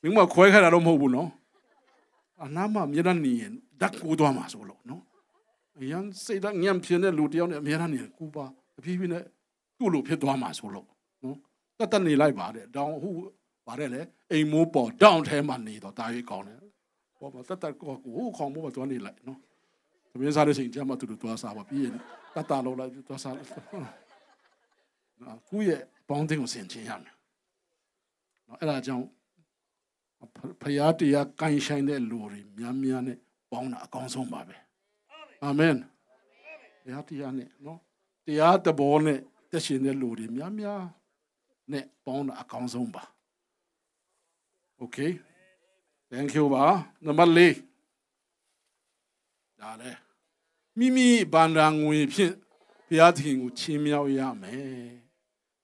မိန်းမခွဲခါတာတော့မဟုတ်ဘူးနော်အနားမှမြေတန်းနေရင်ဓာတ်ကိုသွားမှာဆိုလို့နော်အရန်စိတ်ဓာတ်ညံပြင်းတဲ့လူတယောက်နဲ့အများအားနေကူပါအဖြည်းဖြည်းနဲ့သူ့လိုဖြစ်သွားမှာဆိုလို့နော်တတ်တတ်နေလိုက်ပါတဲ့တောင်ဟို ပါတယ်လေအိမ်မိုးပေါ်တောင်ထဲမှာနေတော့တာ၍ကောင်းတယ်ပေါ်မှာတတ်တတ်ကိုဟိုခေါင်းမိုးမှာသွားနေလိုက်နော်သမင်းစားတဲ့ချိန်ကျမှသူတို့သွားစားပါပြီးရင်တတ်တာလောက်လိုက်သွားစားလိုက်နော်ကိုယ့်ရဲ့ပေါင်းတင်ကိုဆင်ခြင်ရမယ်နော်အဲ့ဒါကြောင့်ဖရာတရားကိုင်းဆိုင်တဲ့လူတွေများများနဲ့ပေါင်းတာအကောင်းဆုံးပါပဲအာမင်တရားတရားနဲ့နော်တရားတဘောနဲ့တက်ရှင်တဲ့လူတွေများများနဲ့ပေါင်းတာအကောင်းဆုံးပါ Okay thank you ပါနံပါတ်၄ဒါလေမိမိဗန္ဒာငွေဖြင့်ဘုရားသခင်ကိုချီးမြှောက်ရမယ်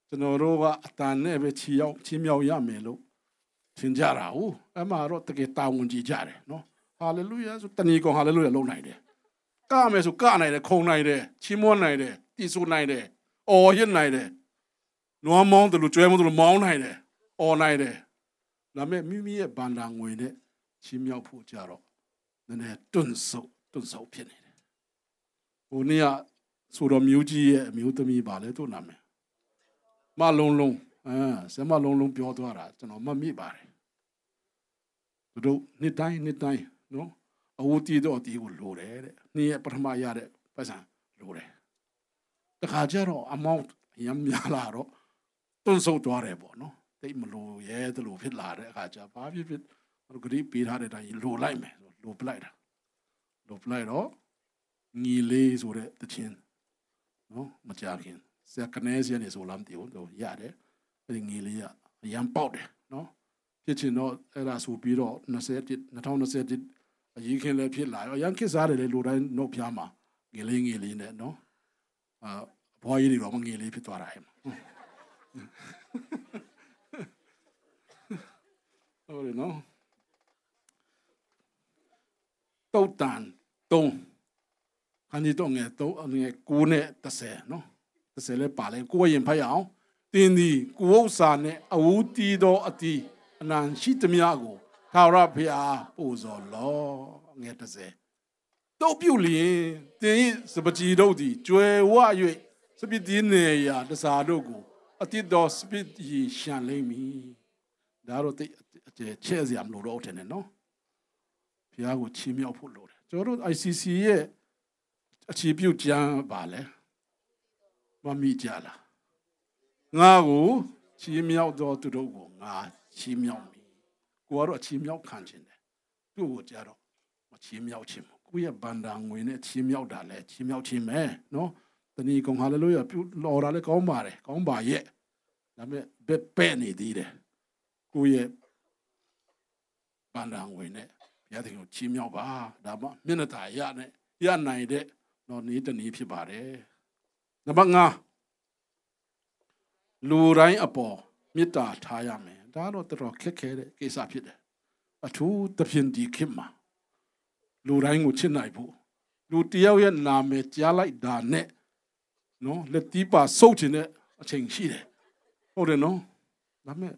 ကျွန်တော်တို့ကအတန်နဲ့ပဲချီရောက်ချီးမြှောက်ရမယ်လို့ထင်ကြတာဟုတ်အမှတော့တကယ်တာဝန်ကြီးကြတယ်နော်ဟာလေလုယာဆိုတဏီကောင်ဟာလေလုယာလုံးနိုင်တယ်ကမယ်ဆိုကနိုင်တယ်ခုံနိုင်တယ်ချီးမွမ်းနိုင်တယ်တီးဆူနိုင်တယ်အော်ရစ်နိုင်တယ်နွားမောင်းတယ်လို့ကျွဲမောင်းတယ်လို့မောင်းနိုင်တယ်အော်နိုင်တယ် ဒါပေမဲ့မိမိရဲ့ဗန္ဒာငွေနဲ့ချီးမြှောက်ဖို့ကြတော့နည်းနည်းတွန့်ဆုပ်တွန့်ဆုပ်ဖြစ်နေတယ်ဟိုနေ့ကဆိုတော့မျိုးကြီးရဲ့အမျိုးသမီးပါလေသူ့နာမည်မလုံးလုံးအဲဆမလုံးလုံးပြောသွားတာကျွန်တော်မမိပါတယ်သူတို့နှစ်တိုင်းနှစ်တိုင်းနော်အဝတီတော့ဒီကိုလိုတယ်တဲ့နေ့ပထမရတဲ့ပတ်စံလိုတယ်တခါကျတော့ amount ရမ်းများလာတော့တွန့်ဆုပ်သွားတယ်ပေါ့နော် တိတ်မလိုရဲတလို့ဖြစ်လာတဲ့အခါကျဘာဖြစ်ဖြစ်တို့ဂရိပေးထားတဲ့အတိုင်းလိုလိုက်မယ်လိုပလိုက်တာလိုပလိုက်တော့ညီလေးဆိုတဲ့တခြင်းနော်မကြခင်စက်ကနေစီနေဆိုလမ်းတီကိုတော့ရတယ်အဲဒီညီလေးကအရန်ပေါက်တယ်နော်ဖြစ်ချင်တော့အဲ့ဒါဆိုပြီးတော့20 2021အရေးခင်လည်းဖြစ်လာရောရန်ခစ်စားတယ်လေလူတိုင်းနှုတ်ဖျားမှာငေလေးငေလေးနဲ့နော်အာဘွားကြီးတွေတော့ငေလေးဖြစ်သွားတာဟဲ့ ဟုတ်တယ်နော်တုတ်တန်တုံးခန်းကြီးတော့ငယ်တော့ငယ်ကိုနဲ့30နော်30လဲပါလဲကိုရင်ဖတ်ရအောင်တင်းဒီကိုဥစ္စာနဲ့အဝူတီသောအတီအနန်ရှိသမျှကိုသာရဖျားပို့စော်လောငယ်30တုတ်ပြုတ်လျင်တင်းစပကြီးတို့သည်ကျွယ်ဝ၍စပစ်ဒီနေရာတစားတို့ကိုအတိတော်စပစ်ရီရှန်လိမ့်မည်ဒါတော့တိတ် ချဲ့စရာမလိုတော့တယ်နော်ဘုရားကိုချီးမြှောက်ဖို့လိုတယ်ကျွန်တော်တို့ ICC ရဲ့အခြေပြုကြမ်းပါလဲမမိကြလားငါကိုချီးမြှောက်တော်သူတို့ကိုငါချီးမြှောက်မည်ကိုကတော့ချီးမြှောက်ခံခြင်းတယ်သူ့ကိုကြတော့မချီးမြှောက်ခြင်းကိုယ့်ရဲ့ဗန္တာငွေနဲ့ချီးမြှောက်တာလဲချီးမြှောက်ခြင်းပဲနော်တဏီကောင်ဟာလေလို့ရပြုလော်တာလဲကောင်းပါတယ်ကောင်းပါရဲ့ဒါပေမဲ့ဘက်ပဲ့နေသေးတယ်ကိုယ့်ရဲ့ ဗန္တာငွေနဲ့ဘုရားသခင်ကိုချီးမြှောက်ပါဒါမှမျက်နှာသာရနဲ့ရနိုင်တဲ့တော့နေ့တနေ့ဖြစ်ပါတယ်နံပါတ်5လူတိုင်းအပေါ်မေတ္တာထားရမယ်ဒါတော့တော်တော်ခက်ခဲတဲ့ကိစ္စဖြစ်တယ်အထူးသဖြင့်ဒီခေတ်မှာလူတိုင်းကိုချစ်နိုင်ဖို့လူတယောက်ရဲ့နာမည်ကြားလိုက်တာနဲ့နော်လက်တီးပါစုပ်ချင်တဲ့အချိန်ရှိတယ်ဟုတ်တယ်နော်ဒါပေမဲ့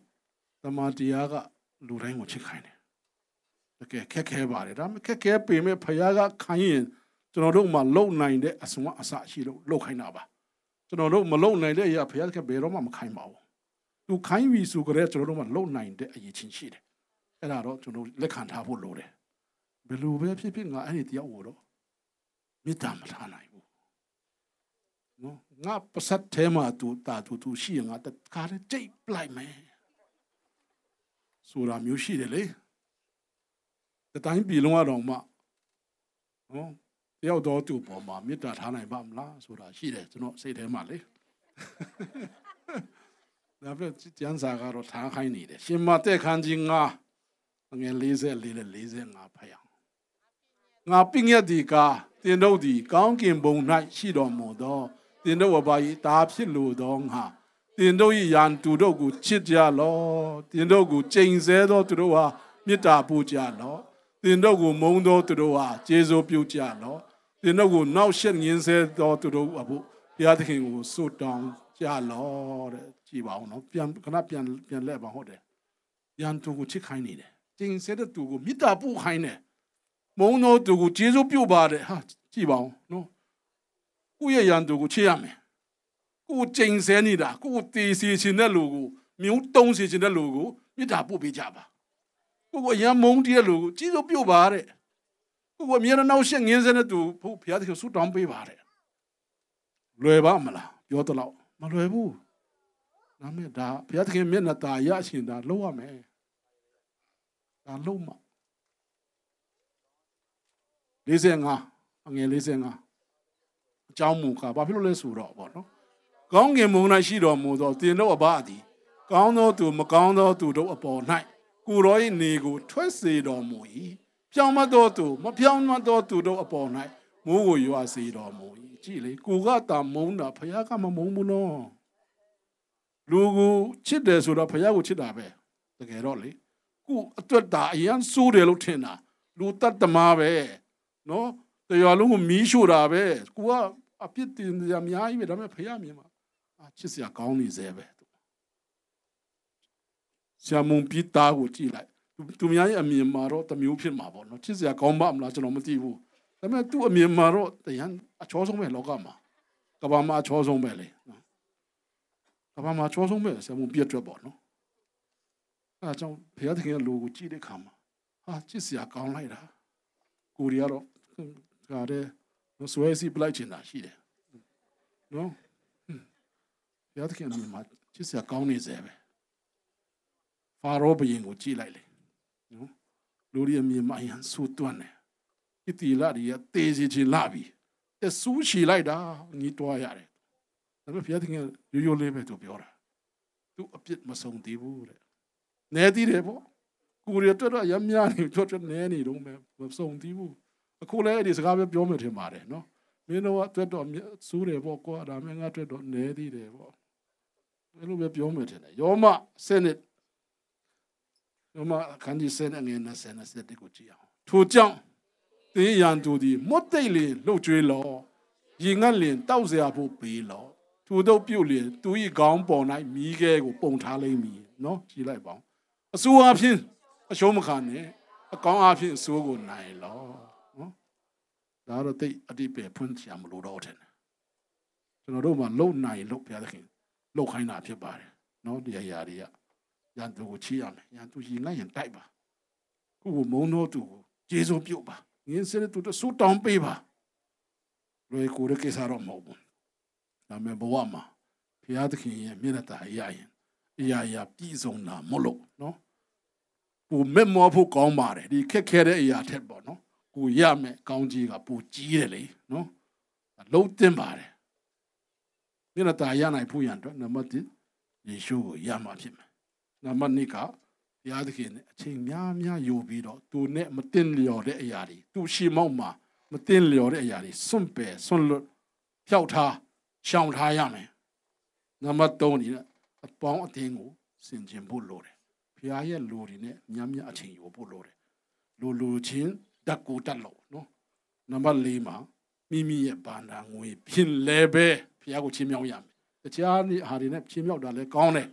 တမန်တရားကလူတိုင်းကိုချစ်ခိုင်းတယ် တကယ်ခက်ခဲပါတယ်ဒါပေမဲ့ခက်ခဲပေမဲ့ဖခင်ကခိုင်းရင်ကျွန်တော်တို့မှလုံနိုင်တဲ့အစွမ်းအစရှိလို့လုံခိုင်းတာပါကျွန်တော်တို့မလုံနိုင်တဲ့အရာဖခင်ကဘယ်တော့မှမခိုင်းပါဘူးသူခိုင်းပြီဆိုကြတဲ့ကျွန်တော်တို့မှလုံနိုင်တဲ့အရေးချင်းရှိတယ်အဲ့ဒါတော့ကျွန်တော်လက်ခံထားဖို့လိုတယ်ဘယ်လိုပဲဖြစ်ဖြစ်ငါအဲ့ဒီတယောက်ကိုတော့မေတ္တာမထားနိုင်ဘူးနော်ငါပစတ်ထဲမှာသူတာသူသူရှိရင်ငါတခါတည်းကြိတ်ပလိုက်မယ်ဆိုတာမျိုးရှိတယ်လေ တတိုင်းပြည်လုံးကတော့မှနော်တယောက်တော့သူ့ပေါ်မှာမေတ္တာထားနိုင်ပါမလားဆိုတာရှိတယ်ကျွန်တော်စိတ်ထဲမှာလေဒါပဲကျန်စာကတော့ထားခိုင်းနေတယ်ရှင်မတဲ့ခန်းကြီးငါငယ်44နဲ့45ဖတ်ရအောင်ငါပင်ရဒီကာတင်တို့သည်ကောင်းကင်ဘုံ၌ရှိတော်မူသောတင်တို့ဝပါဤတာဖြစ်လိုသောငါတင်တို့၏ယံသူတို့ကိုချစ်ကြလောတင်တို့ကိုကြိမ်ဆဲသောသူတို့ဟာမေတ္တာပို့ကြလော တင်တို့ကိုမုန်းသောသူတို့ဟာကျေးဇူးပြုကြလောတင်တို့ကိုနောက်ရှက်ငင်းဆဲသောသူတို့အဖို့ဘုရားသခင်ကိုဆုတောင်းကြလောတဲ့ကြည်ပါအောင်နော်ပြန်ခဏပြန်ပြန်လဲပါဟုတ်တယ်ယံသူကိုချစ်ခိုင်းနေတယ်ကျင်ဆဲတဲ့သူကိုမေတ္တာပို့ခိုင်းတယ်မုန်းသောသူကိုကျေးဇူးပြုပါတယ်ဟာကြည်ပါအောင်နော်ကိုယ့်ရဲ့ယံသူကိုချစ်ရမယ်ကိုကျင်ဆဲနေတာကိုတေးစီချင်တဲ့လူကိုမျိုးတုံးစီချင်တဲ့လူကိုမေတ္တာပို့ပေးကြပါ ကိုကိုရမ်းမုန်းတဲ့လူကိုကျေးဇူးပြုပါတဲ့ကိုကိုအမြဲတမ်းနောက်ရှက်ငင်းစတဲ့သူဘုရားသခင်ဆုတောင်းပေးပါတဲ့လွယ်ပါမလားပြောတော့မလွယ်ဘူးဒါမဲ့ဒါဘုရားသခင်မျက်နှာตาရရှင်ဒါလုံးရမယ်ဒါလုံးမှာ45အငယ်45အကြောင်းမူကားဘာဖြစ်လို့လဲဆိုတော့ဗောနော်ကောင်းကင်ဘုံ၌ရှိတော်မူသောတင်တို့အဘသည်ကောင်းသောသူမကောင်းသောသူတို့အပေါ်၌ ကိုရော၏နေကို ထွက်စေတော်မူ၏ပြောင်းမသောသူမပြောင်းမသောသူတို့အပေါ်၌မိုးကိုရွာစေတော်မူ၏ကြည့်လေကိုကတာမုန်းတာဖခင်ကမမုန်းဘူးနော်လူကိုချစ်တယ်ဆိုတော့ဖခင်ကိုချစ်တာပဲတကယ်တော့လေကိုအတွက်တာအရန်စိုးတယ်လို့ထင်တာလူတတ်တမားပဲနော်တရားလုံးကိုမီးရှို့တာပဲကိုကအပြစ်တင်ကြအများကြီးပဲဒါပေမဲ့ဖခင်မြင်မှာအချစ်စရာကောင်းနေသေးပဲ ဆရာမုံပီတာကိုကြည့်လိုက်သူများရဲ့အမြင်မှာတော့တမျိုးဖြစ်မှာပေါ့နော်ချစ်စရာကောင်းပါမလားကျွန်တော်မသိဘူးဒါပေမဲ့သူ့အမြင်မှာတော့တရန်အချောဆုံးပဲလောကမှာကဘာမှာအချောဆုံးပဲလေနော်ကဘာမှာအချောဆုံးပဲဆရာမုံပြတ်ထွက်ပေါ့နော်အဲကြောင့်ဘုရားသခင်ရဲ့လူကိုကြည့်တဲ့အခါမှာဟာချစ်စရာကောင်းလိုက်တာကိုရီကတော့ခါတဲ့ဆွဲစီပလိုက်ချင်တာရှိတယ်နော်ဘုရားသခင်အမြင်မှာချစ်စရာကောင်းနေစေပဲ ဖာရောဘုရင်ကိုကြည့်လိုက်လေနော်လူရီအမြင်မှာအရန်ဆူတွန်းတယ်ဣတိလရီကတေးစီချင်လာပြီတဆူးချီလိုက်တာညီတွားရတယ်ဒါပေမဲ့ဘုရားသခင်ရိုးရိုးလေးပဲသူပြောတာသူအပြစ်မဆုံးသေးဘူးတဲ့နဲသေးတယ်ပေါ့ကိုရီတော့တော့ရမ်းများနေတော့တော့နဲနေတော့မဆုံးသေးဘူးအခုလည်းအဲ့ဒီစကားပဲပြောမှထင်ပါတယ်နော်မင်းတို့ကအတွက်တော့စူးတယ်ပေါ့ကွာဒါမှငါအတွက်တော့နဲသေးတယ်ပေါ့အဲ့လိုပဲပြောမှထင်တယ်ယောမစနစ် ယောမခန်းကြီးစနစ်ငယ်နဲ့စနစ်စတဲ့ကိုကြည့်အောင်ထိုကြောင့်တင်းရန်သူသည်မွတ်တိတ်လေလှုပ်ကြွေးလောရင်ငတ်လင်တောက်เสียဖို့ပေးလောသူတို့ပြုတ်လျင်သူ၏ခေါင်းပေါ်၌မိခဲကိုပုံထားလိမ့်မည်နော်ကြည့်လိုက်ပါဦးအဆူအဖြစ်အရှုံးမခံနဲ့အကောင်းအဖြစ်အဆိုးကိုနိုင်လောနော်ဒါတော့တိတ်အတိပဲဖွင့်ချင်မလို့တော့တယ်ကျွန်တော်တို့မှလုံနိုင်လို့ဘုရားသခင်လှုပ်ခိုင်းတာဖြစ်ပါတယ်နော်ဒီအရာတွေက ရန်သူကိုချီးရမယ်ရန်သူရင်ငတ်ရင်တိုက်ပါကိုကိုမုံတော့သူကိုကျေးဇူးပြုတ်ပါငင်းစတဲ့သူတို့ဆူတောင်းပေးပါလွယ်ကူတဲ့ကိစ္စတော့မဟုတ်ဘူးဒါပေမဲ့ဘဝမှာဘုရားသခင်ရဲ့မျက်နှာသာရရင်အရာရာပြည့်စုံတာမလို့နော်ကိုမက်မောဖို့ကောင်းပါတယ်ဒီခက်ခဲတဲ့အရာထက်ပေါ့နော်ကိုရမယ်ကောင်းကြီးကပိုကြီးတယ်လေနော်လုံးတင်ပါတယ်မျက်နှာตาရနိုင်ဖို့ရန်အတွက်နံပါတ်1ယေရှုကိုရမှာဖြစ်မယ် နံပါတ်2ကဘုရားသခင်နဲ့အချိန်များများယူပြီးတော့သူနဲ့မတင်လျော်တဲ့အရာတွေသူရှိမောက်မှာမတင်လျော်တဲ့အရာတွေစွန့်ပယ်စွန့်လွတ်ဖျောက်ထားရှောင်ထားရမယ်နံပါတ်3ဒီအပေါင်းအသင်းကိုစင်ကျင်ဖို့လိုတယ်ဘုရားရဲ့လူတွေနဲ့များများအချိန်ယူဖို့လိုတယ်လူလူချင်းဓာတ်ကိုတက်လို့နော်နံပါတ်4မှာမိမိရဲ့ဘာသာငွေဖြစ်လဲပဲဘုရားကိုချင်းမြောက်ရမယ်တခြားနေဟာတွေနဲ့ချင်းမြောက်တာလည်းကောင်းတယ်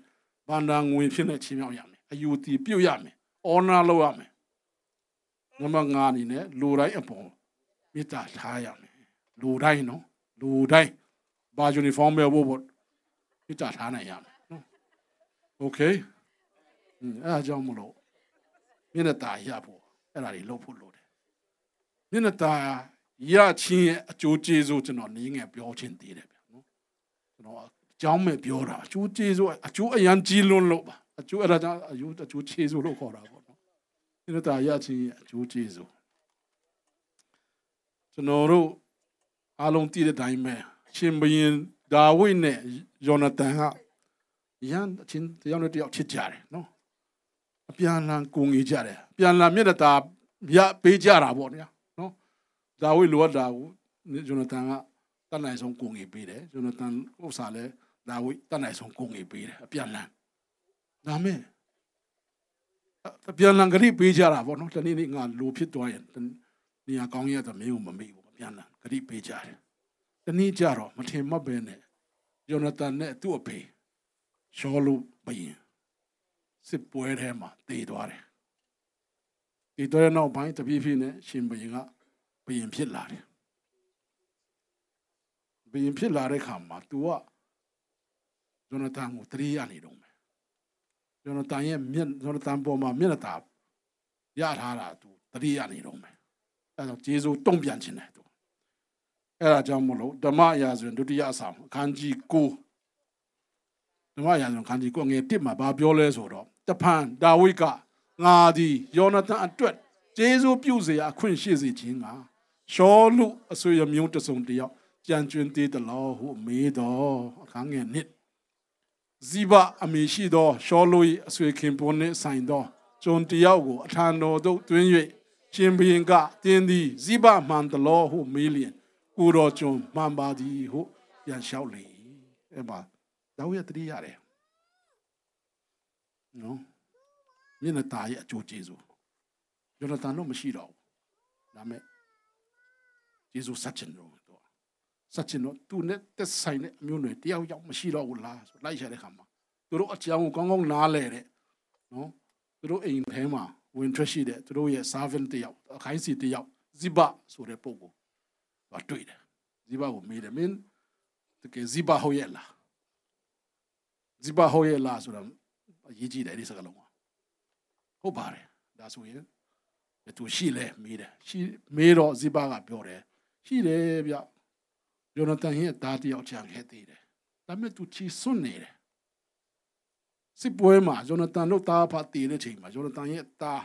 ဘာသာငွေဖြစ်နေချင်းမြောက်ရမယ်အယူတီပြုတ်ရမယ်အော်နာလုပ်ရမယ်နံပါတ်5အနေနဲ့လူတိုင်းအပေါ်မေတ္တာထားရမယ်လူတိုင်းနော်လူတိုင်းဘာယူနီဖောင်းပဲဘို့ဘို့မေတ္တာထားနိုင်ရမယ်နော်โอเคအဲအကြောင်းမလို့မျက်နှာตาရဖို့အဲ့ဒါတွေလုပ်ဖို့လိုတယ်မျက်နှာตาရချင်းရဲ့အကျိုးကျေးဇူးကျွန်တော်နင်းငယ်ပြောချင်းသေးတယ်ဗျနော်ကျွန်တော်အ ကြောင်းမဲ့ပြောတာအကျိုးကျေးဇူးအကျိုးအရန်ကြီးလွန်းလို့ပါအကျိုးအဲ့ဒါကြောင့်အကျိုးအကျိုးကျေးဇူးလို့ခေါ်တာပေါ့နော်အဲ့ဒါတာရချင်းအကျိုးကျေးဇူးကျွန်တော်တို့အားလုံးသိတဲ့အတိုင်းပဲရှင်ဘရင်ဒါဝိနဲ့ယောနသန်ကရန်အချင်းတယောက်နဲ့တယောက်ချစ်ကြတယ်နော်အပြန်လန်ကိုငေးကြတယ်ပြန်လန်မြတ်တာရပေးကြတာပေါ့ဗျာနော်ဒါဝိလိုအပ်တာကိုယောနသန်ကတတ်နိုင်ဆုံးကိုငေးပေးတယ်ယောနသန်ဥစ္စာလည်း ဒါဝိဒ်တတ်နိုင်ဆုံးကိုငေပေးတယ်အပြန်အလှန်ဒါမဲ့အပြန်အလှန်ဂရိပေးကြတာပေါ့နော်တနေ့နေ့ငါလိုဖြစ်သွားရင်နေရာကောင်းရတဲ့မင်းကိုမမေ့ဘူးအပြန်အလှန်ဂရိပေးကြတယ်တနေ့ကြတော့မထင်မှတ်ပဲနဲ့ယောနသန်နဲ့သူ့အဖေရှောလုဘယင်စစ်ပွဲထဲမှာတည်သွားတယ်တည်သွားတဲ့နောက်ပိုင်းတပြေးပြေးနဲ့ရှင်ဘယင်ကဘယင်ဖြစ်လာတယ်ဘယင်ဖြစ်လာတဲ့ခါမှာ तू က ယောနသန်ကိုတရိယာနေတော့မယ်ယောနသန်ရဲ့မျက်ယောနသန်ပေါ်မှာမျက်နှာသာရထားတာ तू တရိယာနေတော့မယ်အဲဒါဂျေဇုတုံ့ပြန်ခြင်းတယ် तू အဲ့ဒါကြောင့်မလို့ဓမ္မရာဇဝင်ဒုတိယအဆောင်အခန်းကြီး9ဓမ္မရာဇဝင်အခန်းကြီး9ငယ်1မှာဘာပြောလဲဆိုတော့တဖန်ဒါဝိဒ်ကငါသည်ယောနသန်အတွက်ဂျေဇုပြုเสียအခွင့်ရှိစေခြင်းကရှောလုအဆွေရမျိုးတစုံတယောက်ကြံကျွင်းသေးတယ်လို့ဟုမေးတော့အခန်းငယ်1 ဇိဘအမိရှိသောရှောလို၏အဆွေခင်ပွန်းနှင့်ဆိုင်သောဂျွန်တယောက်ကိုအထံတော်သို့တွင်၍ရှင်ဘရင်ကတင်းသည်ဇိဘမှန်တလောဟုမေးလျင်ကိုတော်ဂျွန်မှန်ပါသည်ဟုပြန်လျှောက်လေ၏အဲ့ပါဒါဝိယတတိရတယ်နော်မျက်နှာตาရဲ့အကျိုးကျေးဇူးယောနသန်တော့မရှိတော့ဘူးဒါမဲ့ကျေးဇူးဆက်ချင်တော့ စัจချင်တော့သူနဲ့သက်ဆိုင်တဲ့အမျိုးတွေတယောက်ယောက်မရှိတော့ဘူးလားဆိုလိုက်ရတဲ့ခါမှာသူတို့အကြောင်းကိုကောင်းကောင်းနားလဲတဲ့နော်သူတို့အိမ်ထဲမှာဝင်ထွက်ရှိတဲ့သူတို့ရဲ့ servant တယောက်အခိုင်းစီတယောက်ဇိဘဆိုတဲ့ပုဂ္ဂိုလ်တော့တွေ့တယ်ဇိဘကိုမေးတယ်မင်းတကယ်ဇိဘဟုတ်ရဲ့လားဇိဘဟုတ်ရဲ့လားဆိုတော့အရေးကြီးတယ်ဒီစကားလုံးကဟုတ်ပါတယ်ဒါဆိုရင်သူရှိလဲမေးတယ်ရှိမေးတော့ဇိဘကပြောတယ်ရှိတယ်ဗျ ယောနသန်ရဲ့သားတယောက်ချန်ခဲ့သေးတယ်ဒါပေမဲ့သူချီစွန့်နေတယ်စစ်ပွဲမှာယောနသန်တို့သားဖတ်တည်တဲ့ချိန်မှာယောနသန်ရဲ့သား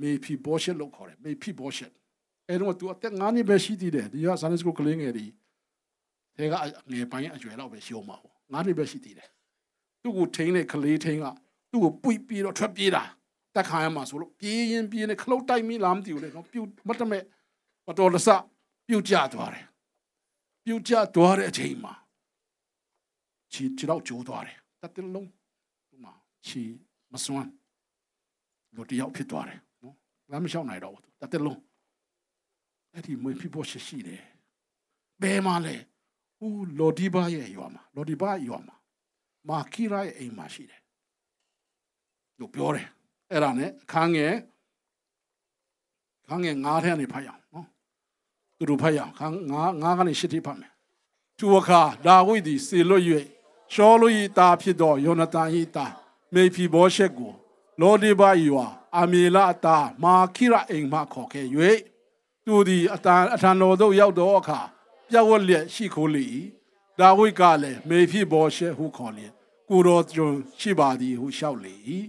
မေဖီဘောရှက်လို့ခေါ်တယ်မေဖီဘောရှက်အဲတော့သူအသက်9နှစ်ပဲရှိသေးတယ်ဒီကဆန်စကိုကလေးငယ်ဒီထဲကငယ်ပိုင်းအကျွယ်လောက်ပဲရှုံးမှာပေါ့9နှစ်ပဲရှိသေးတယ်သူ့ကိုထိန်းတဲ့ကလေးထိန်းကသူ့ကိုပွိပြီးတော့ထွက်ပြေးတာတက်ခါရမှာဆိုလို့ပြေးရင်ပြေးနေခလုတ်တိုက်မိလားမသိဘူးလေနော်ပြုတ်မတမဲ့မတော်တဆပြုတ်ကျသွားတယ် ပြုတ်ကျသွားတဲ့အချိန်မှာခြေခြေတော့ကျိုးသွားတယ်တတလုံးဒီမှာခြေမစွမ်းလို့တယောက်ဖြစ်သွားတယ်နော်လမ်းမလျှောက်နိုင်တော့ဘူးတတလုံးအဲ့ဒီမွေဖြစ်ဖို့ရှိရှိတယ်ဘယ်မှာလဲဟူလော်ဒီဘာရဲ့ရွာမှာလော်ဒီဘာရွာမှာမာကီရာရဲ့အိမ်မှာရှိတယ်လို့ပြောတယ်အဲ့ဒါနဲ့ခန်းငယ်ခန်းငယ်ငါးထဲကနေဖတ်ရအောင်နော် သူတို့ဖတ်ရအောင်ခန်းငါးငါးကနေရှစ်ထိဖတ်မယ်သူအခါဒါဝိဒ်သည်စေလွတ်၍ရှောလု၏သားဖြစ်သောယောနသန်၏သားမေဖီဘောရှက်ကိုလောဒီဘာယွာအမေလာအသားမာခိရအိမ်မှခေါ်ခဲ့၍သူသည်အတန်အထံတော်သို့ရောက်သောအခါပြက်ဝက်လျက်ရှိခိုးလေ၏ဒါဝိဒ်ကလည်းမေဖီဘောရှက်ဟုခေါ်လျက်ကိုတော်ကျွန်ရှိပါသည်ဟုလျှောက်လေ၏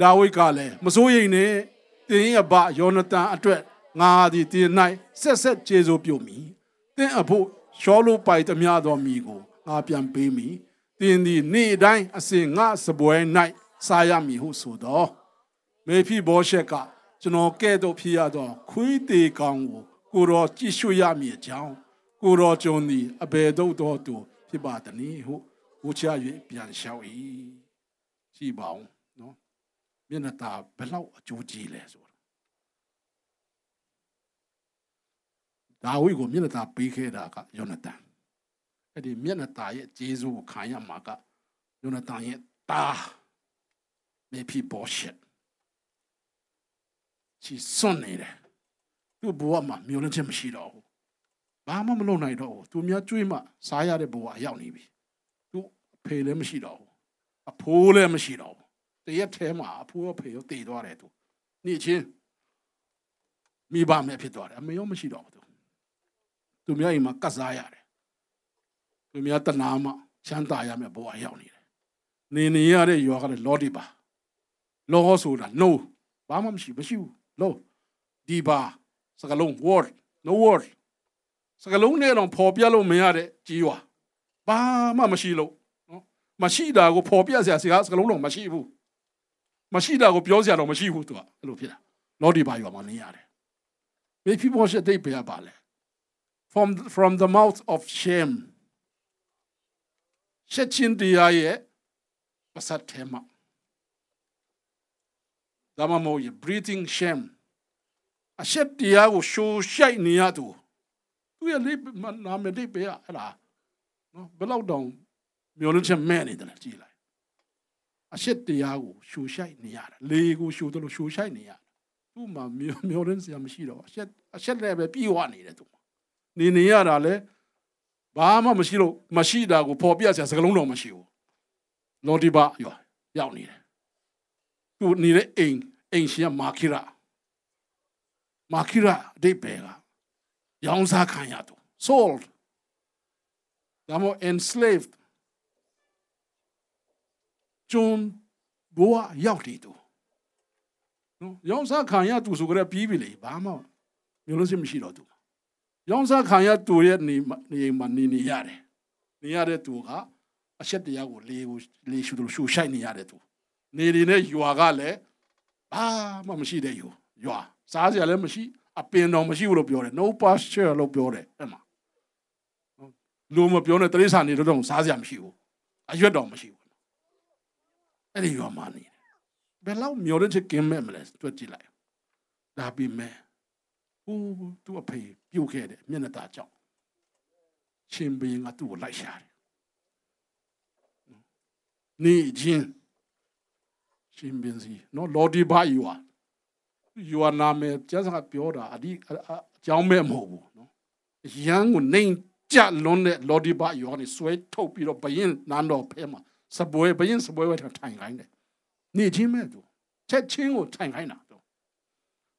ဒါဝိဒ်ကလည်းမစိုးရိမ်နဲ့တင်းရဲ့ဘယောနသန်အတွက် ငါသည်တင်း၌ဆက်ဆက်ကျေးဇူးပြုမိတင်းအဖို့ရှောလိုပိုက်သမျှသောမိကိုငါပြန်ပေးမိတင်းသည်နေ့တိုင်းအစဉ်ငါစပွဲ၌စားရမည်ဟုဆိုတော့မေဖိဘောရှက်ကကျွန်တော်ကဲ့သို့ဖြစ်ရသော ခွေးသေးကောင်ကိုကိုတော်ကြည့်ရှုရမည်အကြောင်းကိုတော်ကျွန်သည်အဘယ်သို့သောသူဖြစ်ပါသနည်းဟုဝချ၍ပြန်လျှောက်၏ကြည့်ပါဦးနော်မျက်နှာตาဘယ်လောက်အကျိုးကြီးလဲဆိုတော့ ဒါဝိကိုမျက်နှာသာပေးခဲ့တာကယောနသန်အဲ့ဒီမျက်နှာသာရဲ့ဂျေဇုကိုခံရမှာကယောနသန်ရဲ့တာမေဖြစ်ဘောရှက်ချီစွန့်နေတယ်သူ့ဘဝမှာမျောလင့်ချက်မရှိတော့ဘူးဘာမှမလုပ်နိုင်တော့ဘူးသူများကြွေးမှစားရတဲ့ဘဝရောက်နေပြီသူအဖေလည်းမရှိတော့ဘူးအဖိုးလည်းမရှိတော့ဘူးတရက်ထဲမှာအဖိုးရောဖေရောတည်သွားတယ်သူနေ့ချင်းမိဘမဲ့ဖြစ်သွားတယ်အမေရောမရှိတော့ဘူးသူ သူများအိမ်မှာကတ်စားရတယ်သူများတနာမှချမ်းသာရမယ်ဘဝရောက်နေတယ်နေနေရတဲ့ရွာကလည်းလော်ဒီပါလောဆိုတာ no ဘာမှမရှိမရှိဘူးလောဒီပါစကလုံး word no word စကလုံးနဲ့တော့ပေါ်ပြလို့မရတဲ့ကြီးရွာဘာမှမရှိလို့နော်မရှိတာကိုပေါ်ပြစရာစကားစကလုံးတော့မရှိဘူးမရှိတာကိုပြောစရာတော့မရှိဘူးသူကအဲ့လိုဖြစ်တာလောဒီဘာရွာမှာနေရတယ်မေဖြစ်ပေါ်ရှိတဲ့ပြရပါလေ from from the mouth of shame ရှက်ချင်းတရားရဲ့ပစတ်ထဲမှာဒါမှမဟုတ် breathing shame အရှက်တရားကိုရှိုးရှိုက်နေရသူသူရဲ့လေးနာမည်လေးပဲဟဲ့လားနော်ဘယ်လောက်တောင်မျိုးလုံးချက်မဲ့နေတယ်ကြည်လိုက်အရှက်တရားကိုရှိုးရှိုက်နေရတယ်လေကိုရှိုးတယ်လို့ရှိုးရှိုက်နေရတယ်သူ့မှာမျိုးမျိုးရင်းစရာမရှိတော့အရှက်အရှက်လည်းပဲပြီးဝနေတယ်သူ နေနေရတာလဲဘာမှမရှိလို့မရှိတာကိုပေါ်ပြစရာစကလုံးတော့မရှိဘူးလော်ဒီဘာရောရောက်နေတယ်သူနေတဲ့အိမ်အိမ်ရှင်မာခိရာမာခိရာအတိတ်ပဲကရောင်းစားခံရသူ sold ဒါမှ enslaved ဂျွန်ဘိုးရောက်တည်သူနော်ရောင်းစားခံရသူဆိုကြတဲ့ပြီးပြီလေဘာမှမျိုးလို့မရှိတော့သူ ရောင်းစားခံရသူရဲ့နေနေမှာနေနေရတယ်နေရတဲ့သူကအချက်တရားကိုလေကိုလေရှူလို့ရှူဆိုင်နေရတဲ့သူနေနေနဲ့ယွာကလည်းဘာမှမရှိတဲ့ယွာယွာစားစရာလည်းမရှိအပင်တော်မရှိဘူးလို့ပြောတယ် no pasture လို့ပြောတယ်အဲ့မှာလူမပြောနဲ့တရိษာနေတော့စားစရာမရှိဘူးအရွက်တော်မရှိဘူးအဲ့ဒီရွာမှာနေတယ်ဘယ်လောက်မျောတဲ့ချက်ကင်းမဲ့မလဲတွက်ကြည့်လိုက်ဒါပြီးမဲ့ ဟိုးသူ့အဖေပြုတ်ခဲ့တယ်မျက်နှာသားကြောင့်ရှင်ဘင်းကသူ့ကိုလိုက်ရှာတယ်နေချင်းရှင်ဘင်းစီနော်လော်ဒီဘာယူอ่ะယူအနာမယ်ကျဆန်ကပြောတာအဒီအကြောင်းမဲ့မဟုတ်ဘူးနော်ရန်ကိုနေကြလွန်းတဲ့လော်ဒီဘာယူကနေဆွဲထုတ်ပြီးတော့ဘရင်နန်းတော်ဖဲမှာစပွဲဘရင်စပွဲဝဲထိုင်ခိုင်းတယ်နေချင်းမဲ့သူချက်ချင်းကိုထိုင်ခိုင်းတာသူ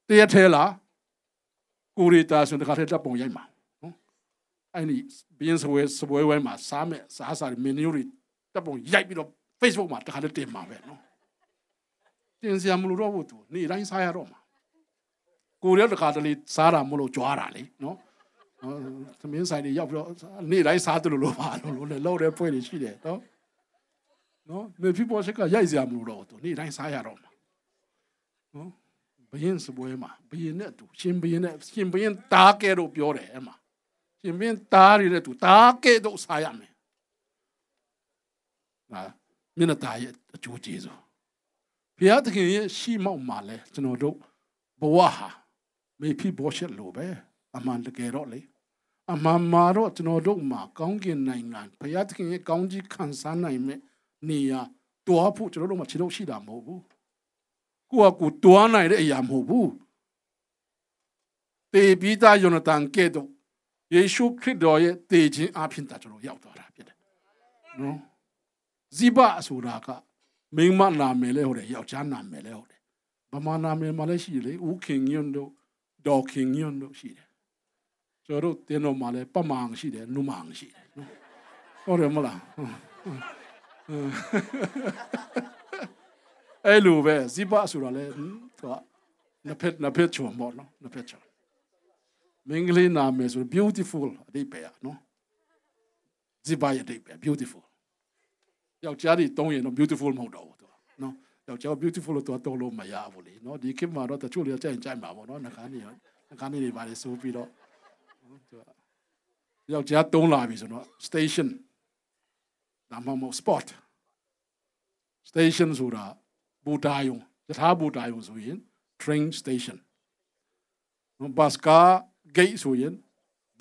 တရထဲလား ကိုရီတာဆိုတခါတည်းတပ်ပုံရိုက်မှာနော်အဲ့ဒီဘင်းစပွဲစပွဲဝဲမှာစားမဲ့စားစားမင်းမျိုးတွေတပ်ပုံရိုက်ပြီးတော့ Facebook မှာတခါတည်းတင်မှာပဲနော်တင်စရာမလိုတော့ဘူးသူနေ့တိုင်းစားရတော့မှာကိုရီတခါတလေစားတာမလို့ကြွားတာလေနော်သမင်းဆိုင်တွေရောက်ပြီးတော့နေ့တိုင်းစားတယ်လို့လို့ပါလို့လေလောက်တဲ့ပွဲတွေရှိတယ်နော်နော်မေဖြစ်ပေါ်ချက်ကရိုက်စရာမလိုတော့ဘူးသူနေ့တိုင်းစားရတော့မှာနော်ဘ ရင်စပွဲမှာဘရင်နဲ့တူရှင်ဘရင်နဲ့ရှင်ဘရင်တားကဲတော့ပြောတယ်အဲ့မှာရှင်ဘရင်တားရတဲ့တူတားကဲတော့စားရမယ်ဟာမျက်နှာသားရဲ့အကျိုးကျေးဇူးဘုရားသခင်ရဲ့ရှိမောက်မှာလဲကျွန်တော်တို့ဘဝဟာမေဖြစ်ဘောရှက်လို့ပဲအမှန်တကယ်တော့လေအမှန်မှာတော့ကျွန်တော်တို့မှာကောင်းကင်နိုင်ငံဘုရားသခင်ရဲ့ကောင်းကြီးခံစားနိုင်မဲ့နေရာတွားဖို့ကျွန်တော်တို့မှာခြေလို့ရှိတာမဟုတ်ဘူး ကိုကကိုတွားနိုင်တဲ့အရာမဟုတ်ဘူးတေပြီးသားယောနသန်ကဲ့သို့ယေရှုခရစ်တော်ရဲ့တည်ခြင်းအဖြစ်တာကျွန်တော်ရောက်သွားတာဖြစ်တယ်နော်ဇိဘဆိုတာကမိန်းမနာမည်လဲဟုတ်တယ်ယောက်ျားနာမည်လဲဟုတ်တယ်ဗမာနာမည်မှလည်းရှိတယ်လေဦးခင်ညွန်းတို့ဒေါ်ခင်ညွန်းတို့ရှိတယ်ကျွန်တော်တို့တင်းတော်မှာလည်းပတ်မန်ရှိတယ်နုမန်ရှိတယ်နော်ဟုတ်တယ်မလား အဲ့လိုပဲဇိဘဆိုတာလေသူကနှစ်ဖက်နှစ်ဖက်ချုံပေါ့နော်နှစ်ဖက်ချုံမင်္ဂလိနာမည်ဆို beautiful အတိတ်ပဲနော်ဇိဘရဲ့အတိတ်ပဲ beautiful ယောက်ျားတွေတုံးရင်တော့ beautiful မဟုတ်တော့ဘူးသူနော်ယောက်ျား beautiful လို့သူကတုံးလို့မရဘူးလေနော်ဒီခေတ်မှာတော့တချို့တွေကြိုက်ရင်ကြိုက်မှာပေါ့နော်နှခမ်းတွေနှခမ်းတွေပါလေဆိုပြီးတော့သူကယောက်ျားတုံးလာပြီဆိုတော့ station ဒါမှမဟုတ် spot station ဆိုတာ ဘူတာယုံယထာဘူတာယုံဆိုရင် train station နော် bus car gate ဆိုရင်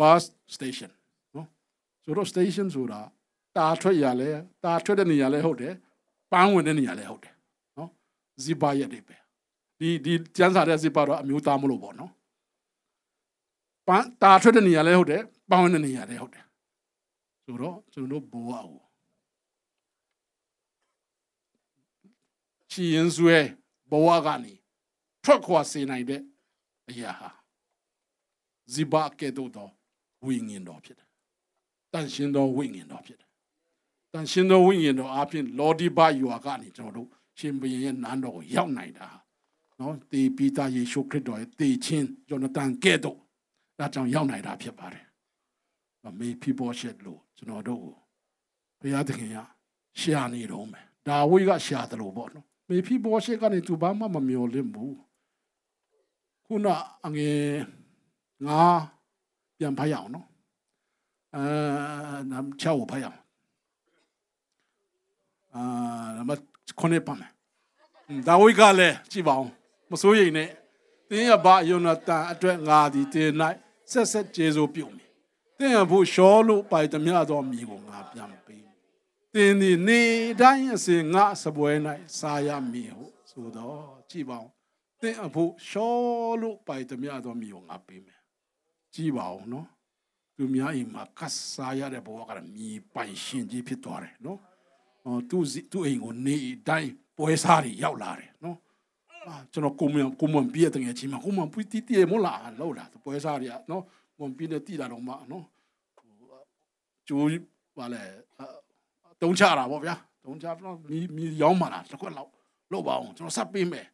bus station နော်ဆိုတော့ station ဆိုတာတာထွက်ရလဲတာထွက်တဲ့နေရာလဲဟုတ်တယ်ပန်းဝင်တဲ့နေရာလဲဟုတ်တယ်နော်ဇိပါရက်တွေပဲဒီဒီကျန်းစာတဲ့ဇိပါတော့အမျိုးသားမလို့ပေါ့နော်ပန်းတာထွက်တဲ့နေရာလဲဟုတ်တယ်ပန်းဝင်တဲ့နေရာလဲဟုတ်တယ်ဆိုတော့ကျွန်တော်တို့ဘဝကို ချီရင်ဆွဲဘဝကနေထွက်ခွာစေနိုင်တဲ့အရာဟာဇိဘကဲ့သို့သောဝိညာဉ်တော်ဖြစ်တယ်။တန်ရှင်သောဝိညာဉ်တော်ဖြစ်တယ်။တန်ရှင်သောဝိညာဉ်တော်အပြင်လောဒီဘယွာကနေကျွန်တော်တို့ရှင်ဘုရင်ရဲ့နန်းတော်ကိုရောက်နိုင်တာ။နော်တေပိတာယေရှုခရစ်တော်ရဲ့တေချင်းယောနသန်ကဲ့သို့ဒါကြောင့်ရောက်နိုင်တာဖြစ်ပါတယ်။မေဖီဘောရှက်လို့ကျွန်တော်တို့ကိုဘုရားသခင်ကရှာနေတော့မယ်။ဒါဝိကရှာတယ်လို့ပေါ့နော်။ မေဖီဘောရှက်ကနေသူဘာမှမမျော်လင့်ဘူး။ခုနအငယ်ငါပြန်ဖတ်ရအောင်နော်အဲနမ်ချောက်ဖတ်ရအောင်အာနမခုနေပါမယ်ဒါဝိကလည်းကြည့်ပါအောင်မစိုးရိမ်နဲ့တင်းရပါယောနသန်အတွက်ငါဒီတင်း၌ဆက်ဆက်ကျေးဇူးပြုမိတင်းရဖို့ရှောလို့ပိုက်သမျှသောမိကိုငါပြန်ပေး တင်းဒီနေတိုင်းအစဉ်ငါစပွဲ၌စားရမည်ဟုဆိုတော့ကြည့်ပါအောင်တင်းအဖို့ရှောလို့ပိုက်သမျှသောမိကိုငါပေးမယ်ကြည့်ပါဦးနော်သူများအိမ်မှာကတ်စားရတဲ့ဘဝကမြေပိုင်ရှင်ကြီးဖြစ်သွားတယ်နော်ဟောသူသူအိမ်ကိုနေတိုင်းပွဲစားတွေရောက်လာတယ်နော်အာကျွန်တော်ကိုမန်ကိုမန်ပြည့်တဲ့ငယ်ချင်းမှာကိုမန်ပူတီတီမလားလောက်လာပွဲစားတွေကနော်မွန်ပြည့်တဲ့တီလာတော့မှနော်ကျိုးပါလေ တုံးချတာပေါ့ဗျာတုံးချတော့မီမီရောင်းမှလားတစ်ခွက်လောက်လောက်ပါအောင်ကျွန်တော်စပ်ပေးမယ်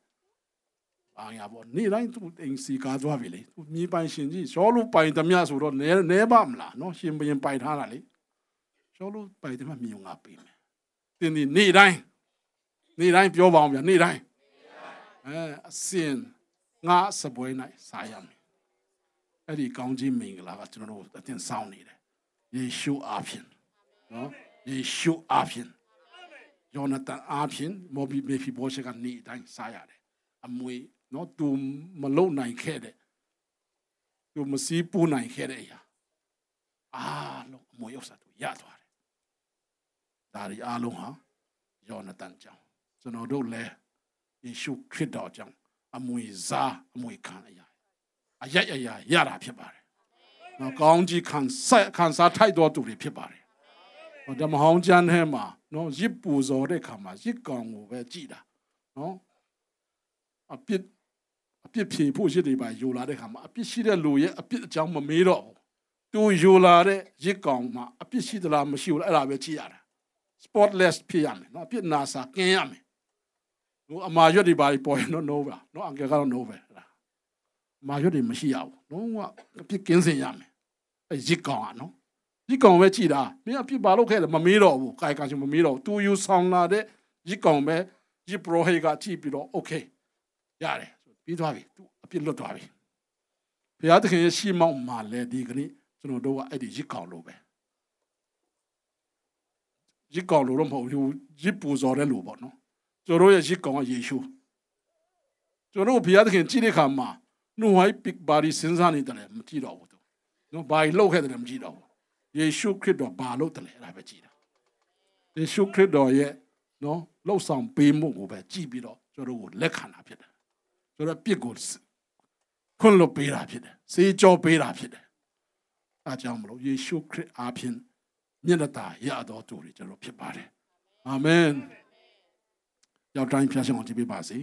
အာရပေါ့နေ့တိုင်းသူအိမ်စီကားသွားပြီလေသူမြေပိုင်ရှင်ကြီးရှောလို့ပိုင်သမျှဆိုတော့နဲနဲပါမလားနော်ရှင်ဘရင်ပိုင်ထားတာလေရှောလို့ပိုင်သမျှမြေငါပေးမယ်တင်းဒီနေ့တိုင်းနေ့တိုင်းပြောပါအောင်ဗျာနေ့တိုင်းအဲအစင်ငါစပွဲ၌စားရမယ်အဲ့ဒီကောင်းကြီးမင်္ဂလာကကျွန်တော်တို့အတင်ဆောင်နေတယ်ယေရှုအားဖြင့်နော် ယေရှုအားဖြင့်ယောနသန်အားဖြင့်မောဘီမေဖီဘောရှေကနေတိုင်းစားရတယ်အမွေနော်သူမလုံနိုင်ခဲ့တဲ့သူမစည်းပူနိုင်ခဲ့တဲ့အရာအားလုံးအမွေဥစ္စာသူရသွားတယ်ဒါဒီအားလုံးဟာယောနသန်ကြောင့်ကျွန်တော်တို့လည်းယေရှုခရစ်တော်ကြောင့်အမွေစားအမွေခံအရာအရအရာရတာဖြစ်ပါတယ်နော်ကောင်းကြီးခံဆက်ခံစားထိုက်တော်သူတွေဖြစ်ပါတယ်ဟော ဓမ္မဟောင်းကျမ်းထဲမှာနော်ရစ်ပူဇော်တဲ့ခါမှာရစ်ကောင်ကိုပဲကြည်တာနော်အပြစ်အပြစ်ဖြေဖို့ရစ်တွေပါယူလာတဲ့ခါမှာအပြစ်ရှိတဲ့လူရဲ့အပြစ်အကြောင်းမမေးတော့ဘူးသူယူလာတဲ့ရစ်ကောင်မှာအပြစ်ရှိသလားမရှိဘူးလားအဲ့ဒါပဲကြည့်ရတာ spotless ဖြစ်ရမယ်နော်အပြစ်နာစာကင်းရမယ်ဟိုအမာရွက်တွေပါပေါ်ရင်တော့ no ပါနော်အငယ်ကတော့ no ပဲလားအမာရွက်တွေမရှိရဘူးလုံးဝအပြစ်ကင်းစင်ရမယ်အဲ့ရစ်ကောင်อ่ะနော် ရစ်ကောင်ပဲကြည့်တာမင်းအပြစ်ပါလို့ခဲ့တယ်မမေးတော့ဘူးကာယကံရှင်မမေးတော့သူယူဆောင်လာတဲ့ရစ်ကောင်ပဲရစ်ပရိုဟေကကြည့်ပြီးတော့ okay ရတယ်ပြီးသွားပြီသူအပြစ်လွတ်သွားပြီဘုရားသခင်ရဲ့ရှီမောက်မှာလဲဒီကနေ့ကျွန်တော်တို့ကအဲ့ဒီရစ်ကောင်လို့ပဲရစ်ကောင်လို့တော့မဟုတ်ဘူးရစ်ပူဇော်တဲ့လူပေါ့နော်ကျွန်တော်ရဲ့ရစ်ကောင်ကယေရှုကျွန်တော်ဘုရားသခင်ကြည့်တဲ့အခါမှာနှုတ်ဝိုင်းပစ်ဘာဒီစဉ်းစားနေတယ်မကြည့်တော့ဘူးသူနော်ဘာကြီးလောက်ခဲ့တယ်မကြည့်တော့ဘူး ယေရှုခရစ်တော်ဘာလို့တယ်လဲအဲ့ဒါပဲကြည့်တာယေရှုခရစ်တော်ရဲ့နော်လှုပ်ဆောင်ပေးမှုကိုပဲကြည့်ပြီးတော့ကျွန်တော်တို့ကိုလက်ခံတာဖြစ်တယ်ဆိုတော့ပြစ်ကိုခွင့်လွတ်ပေးတာဖြစ်တယ်စေကြောပေးတာဖြစ်တယ်အဲကြောင့်မလို့ယေရှုခရစ်အားဖြင့်မျက်နှာသာရတော်သူတွေကျွန်တော်ဖြစ်ပါတယ်အာမင်ရောက်တိုင်းဖျားရှင်အောင်ကြည့်ပေးပါစေ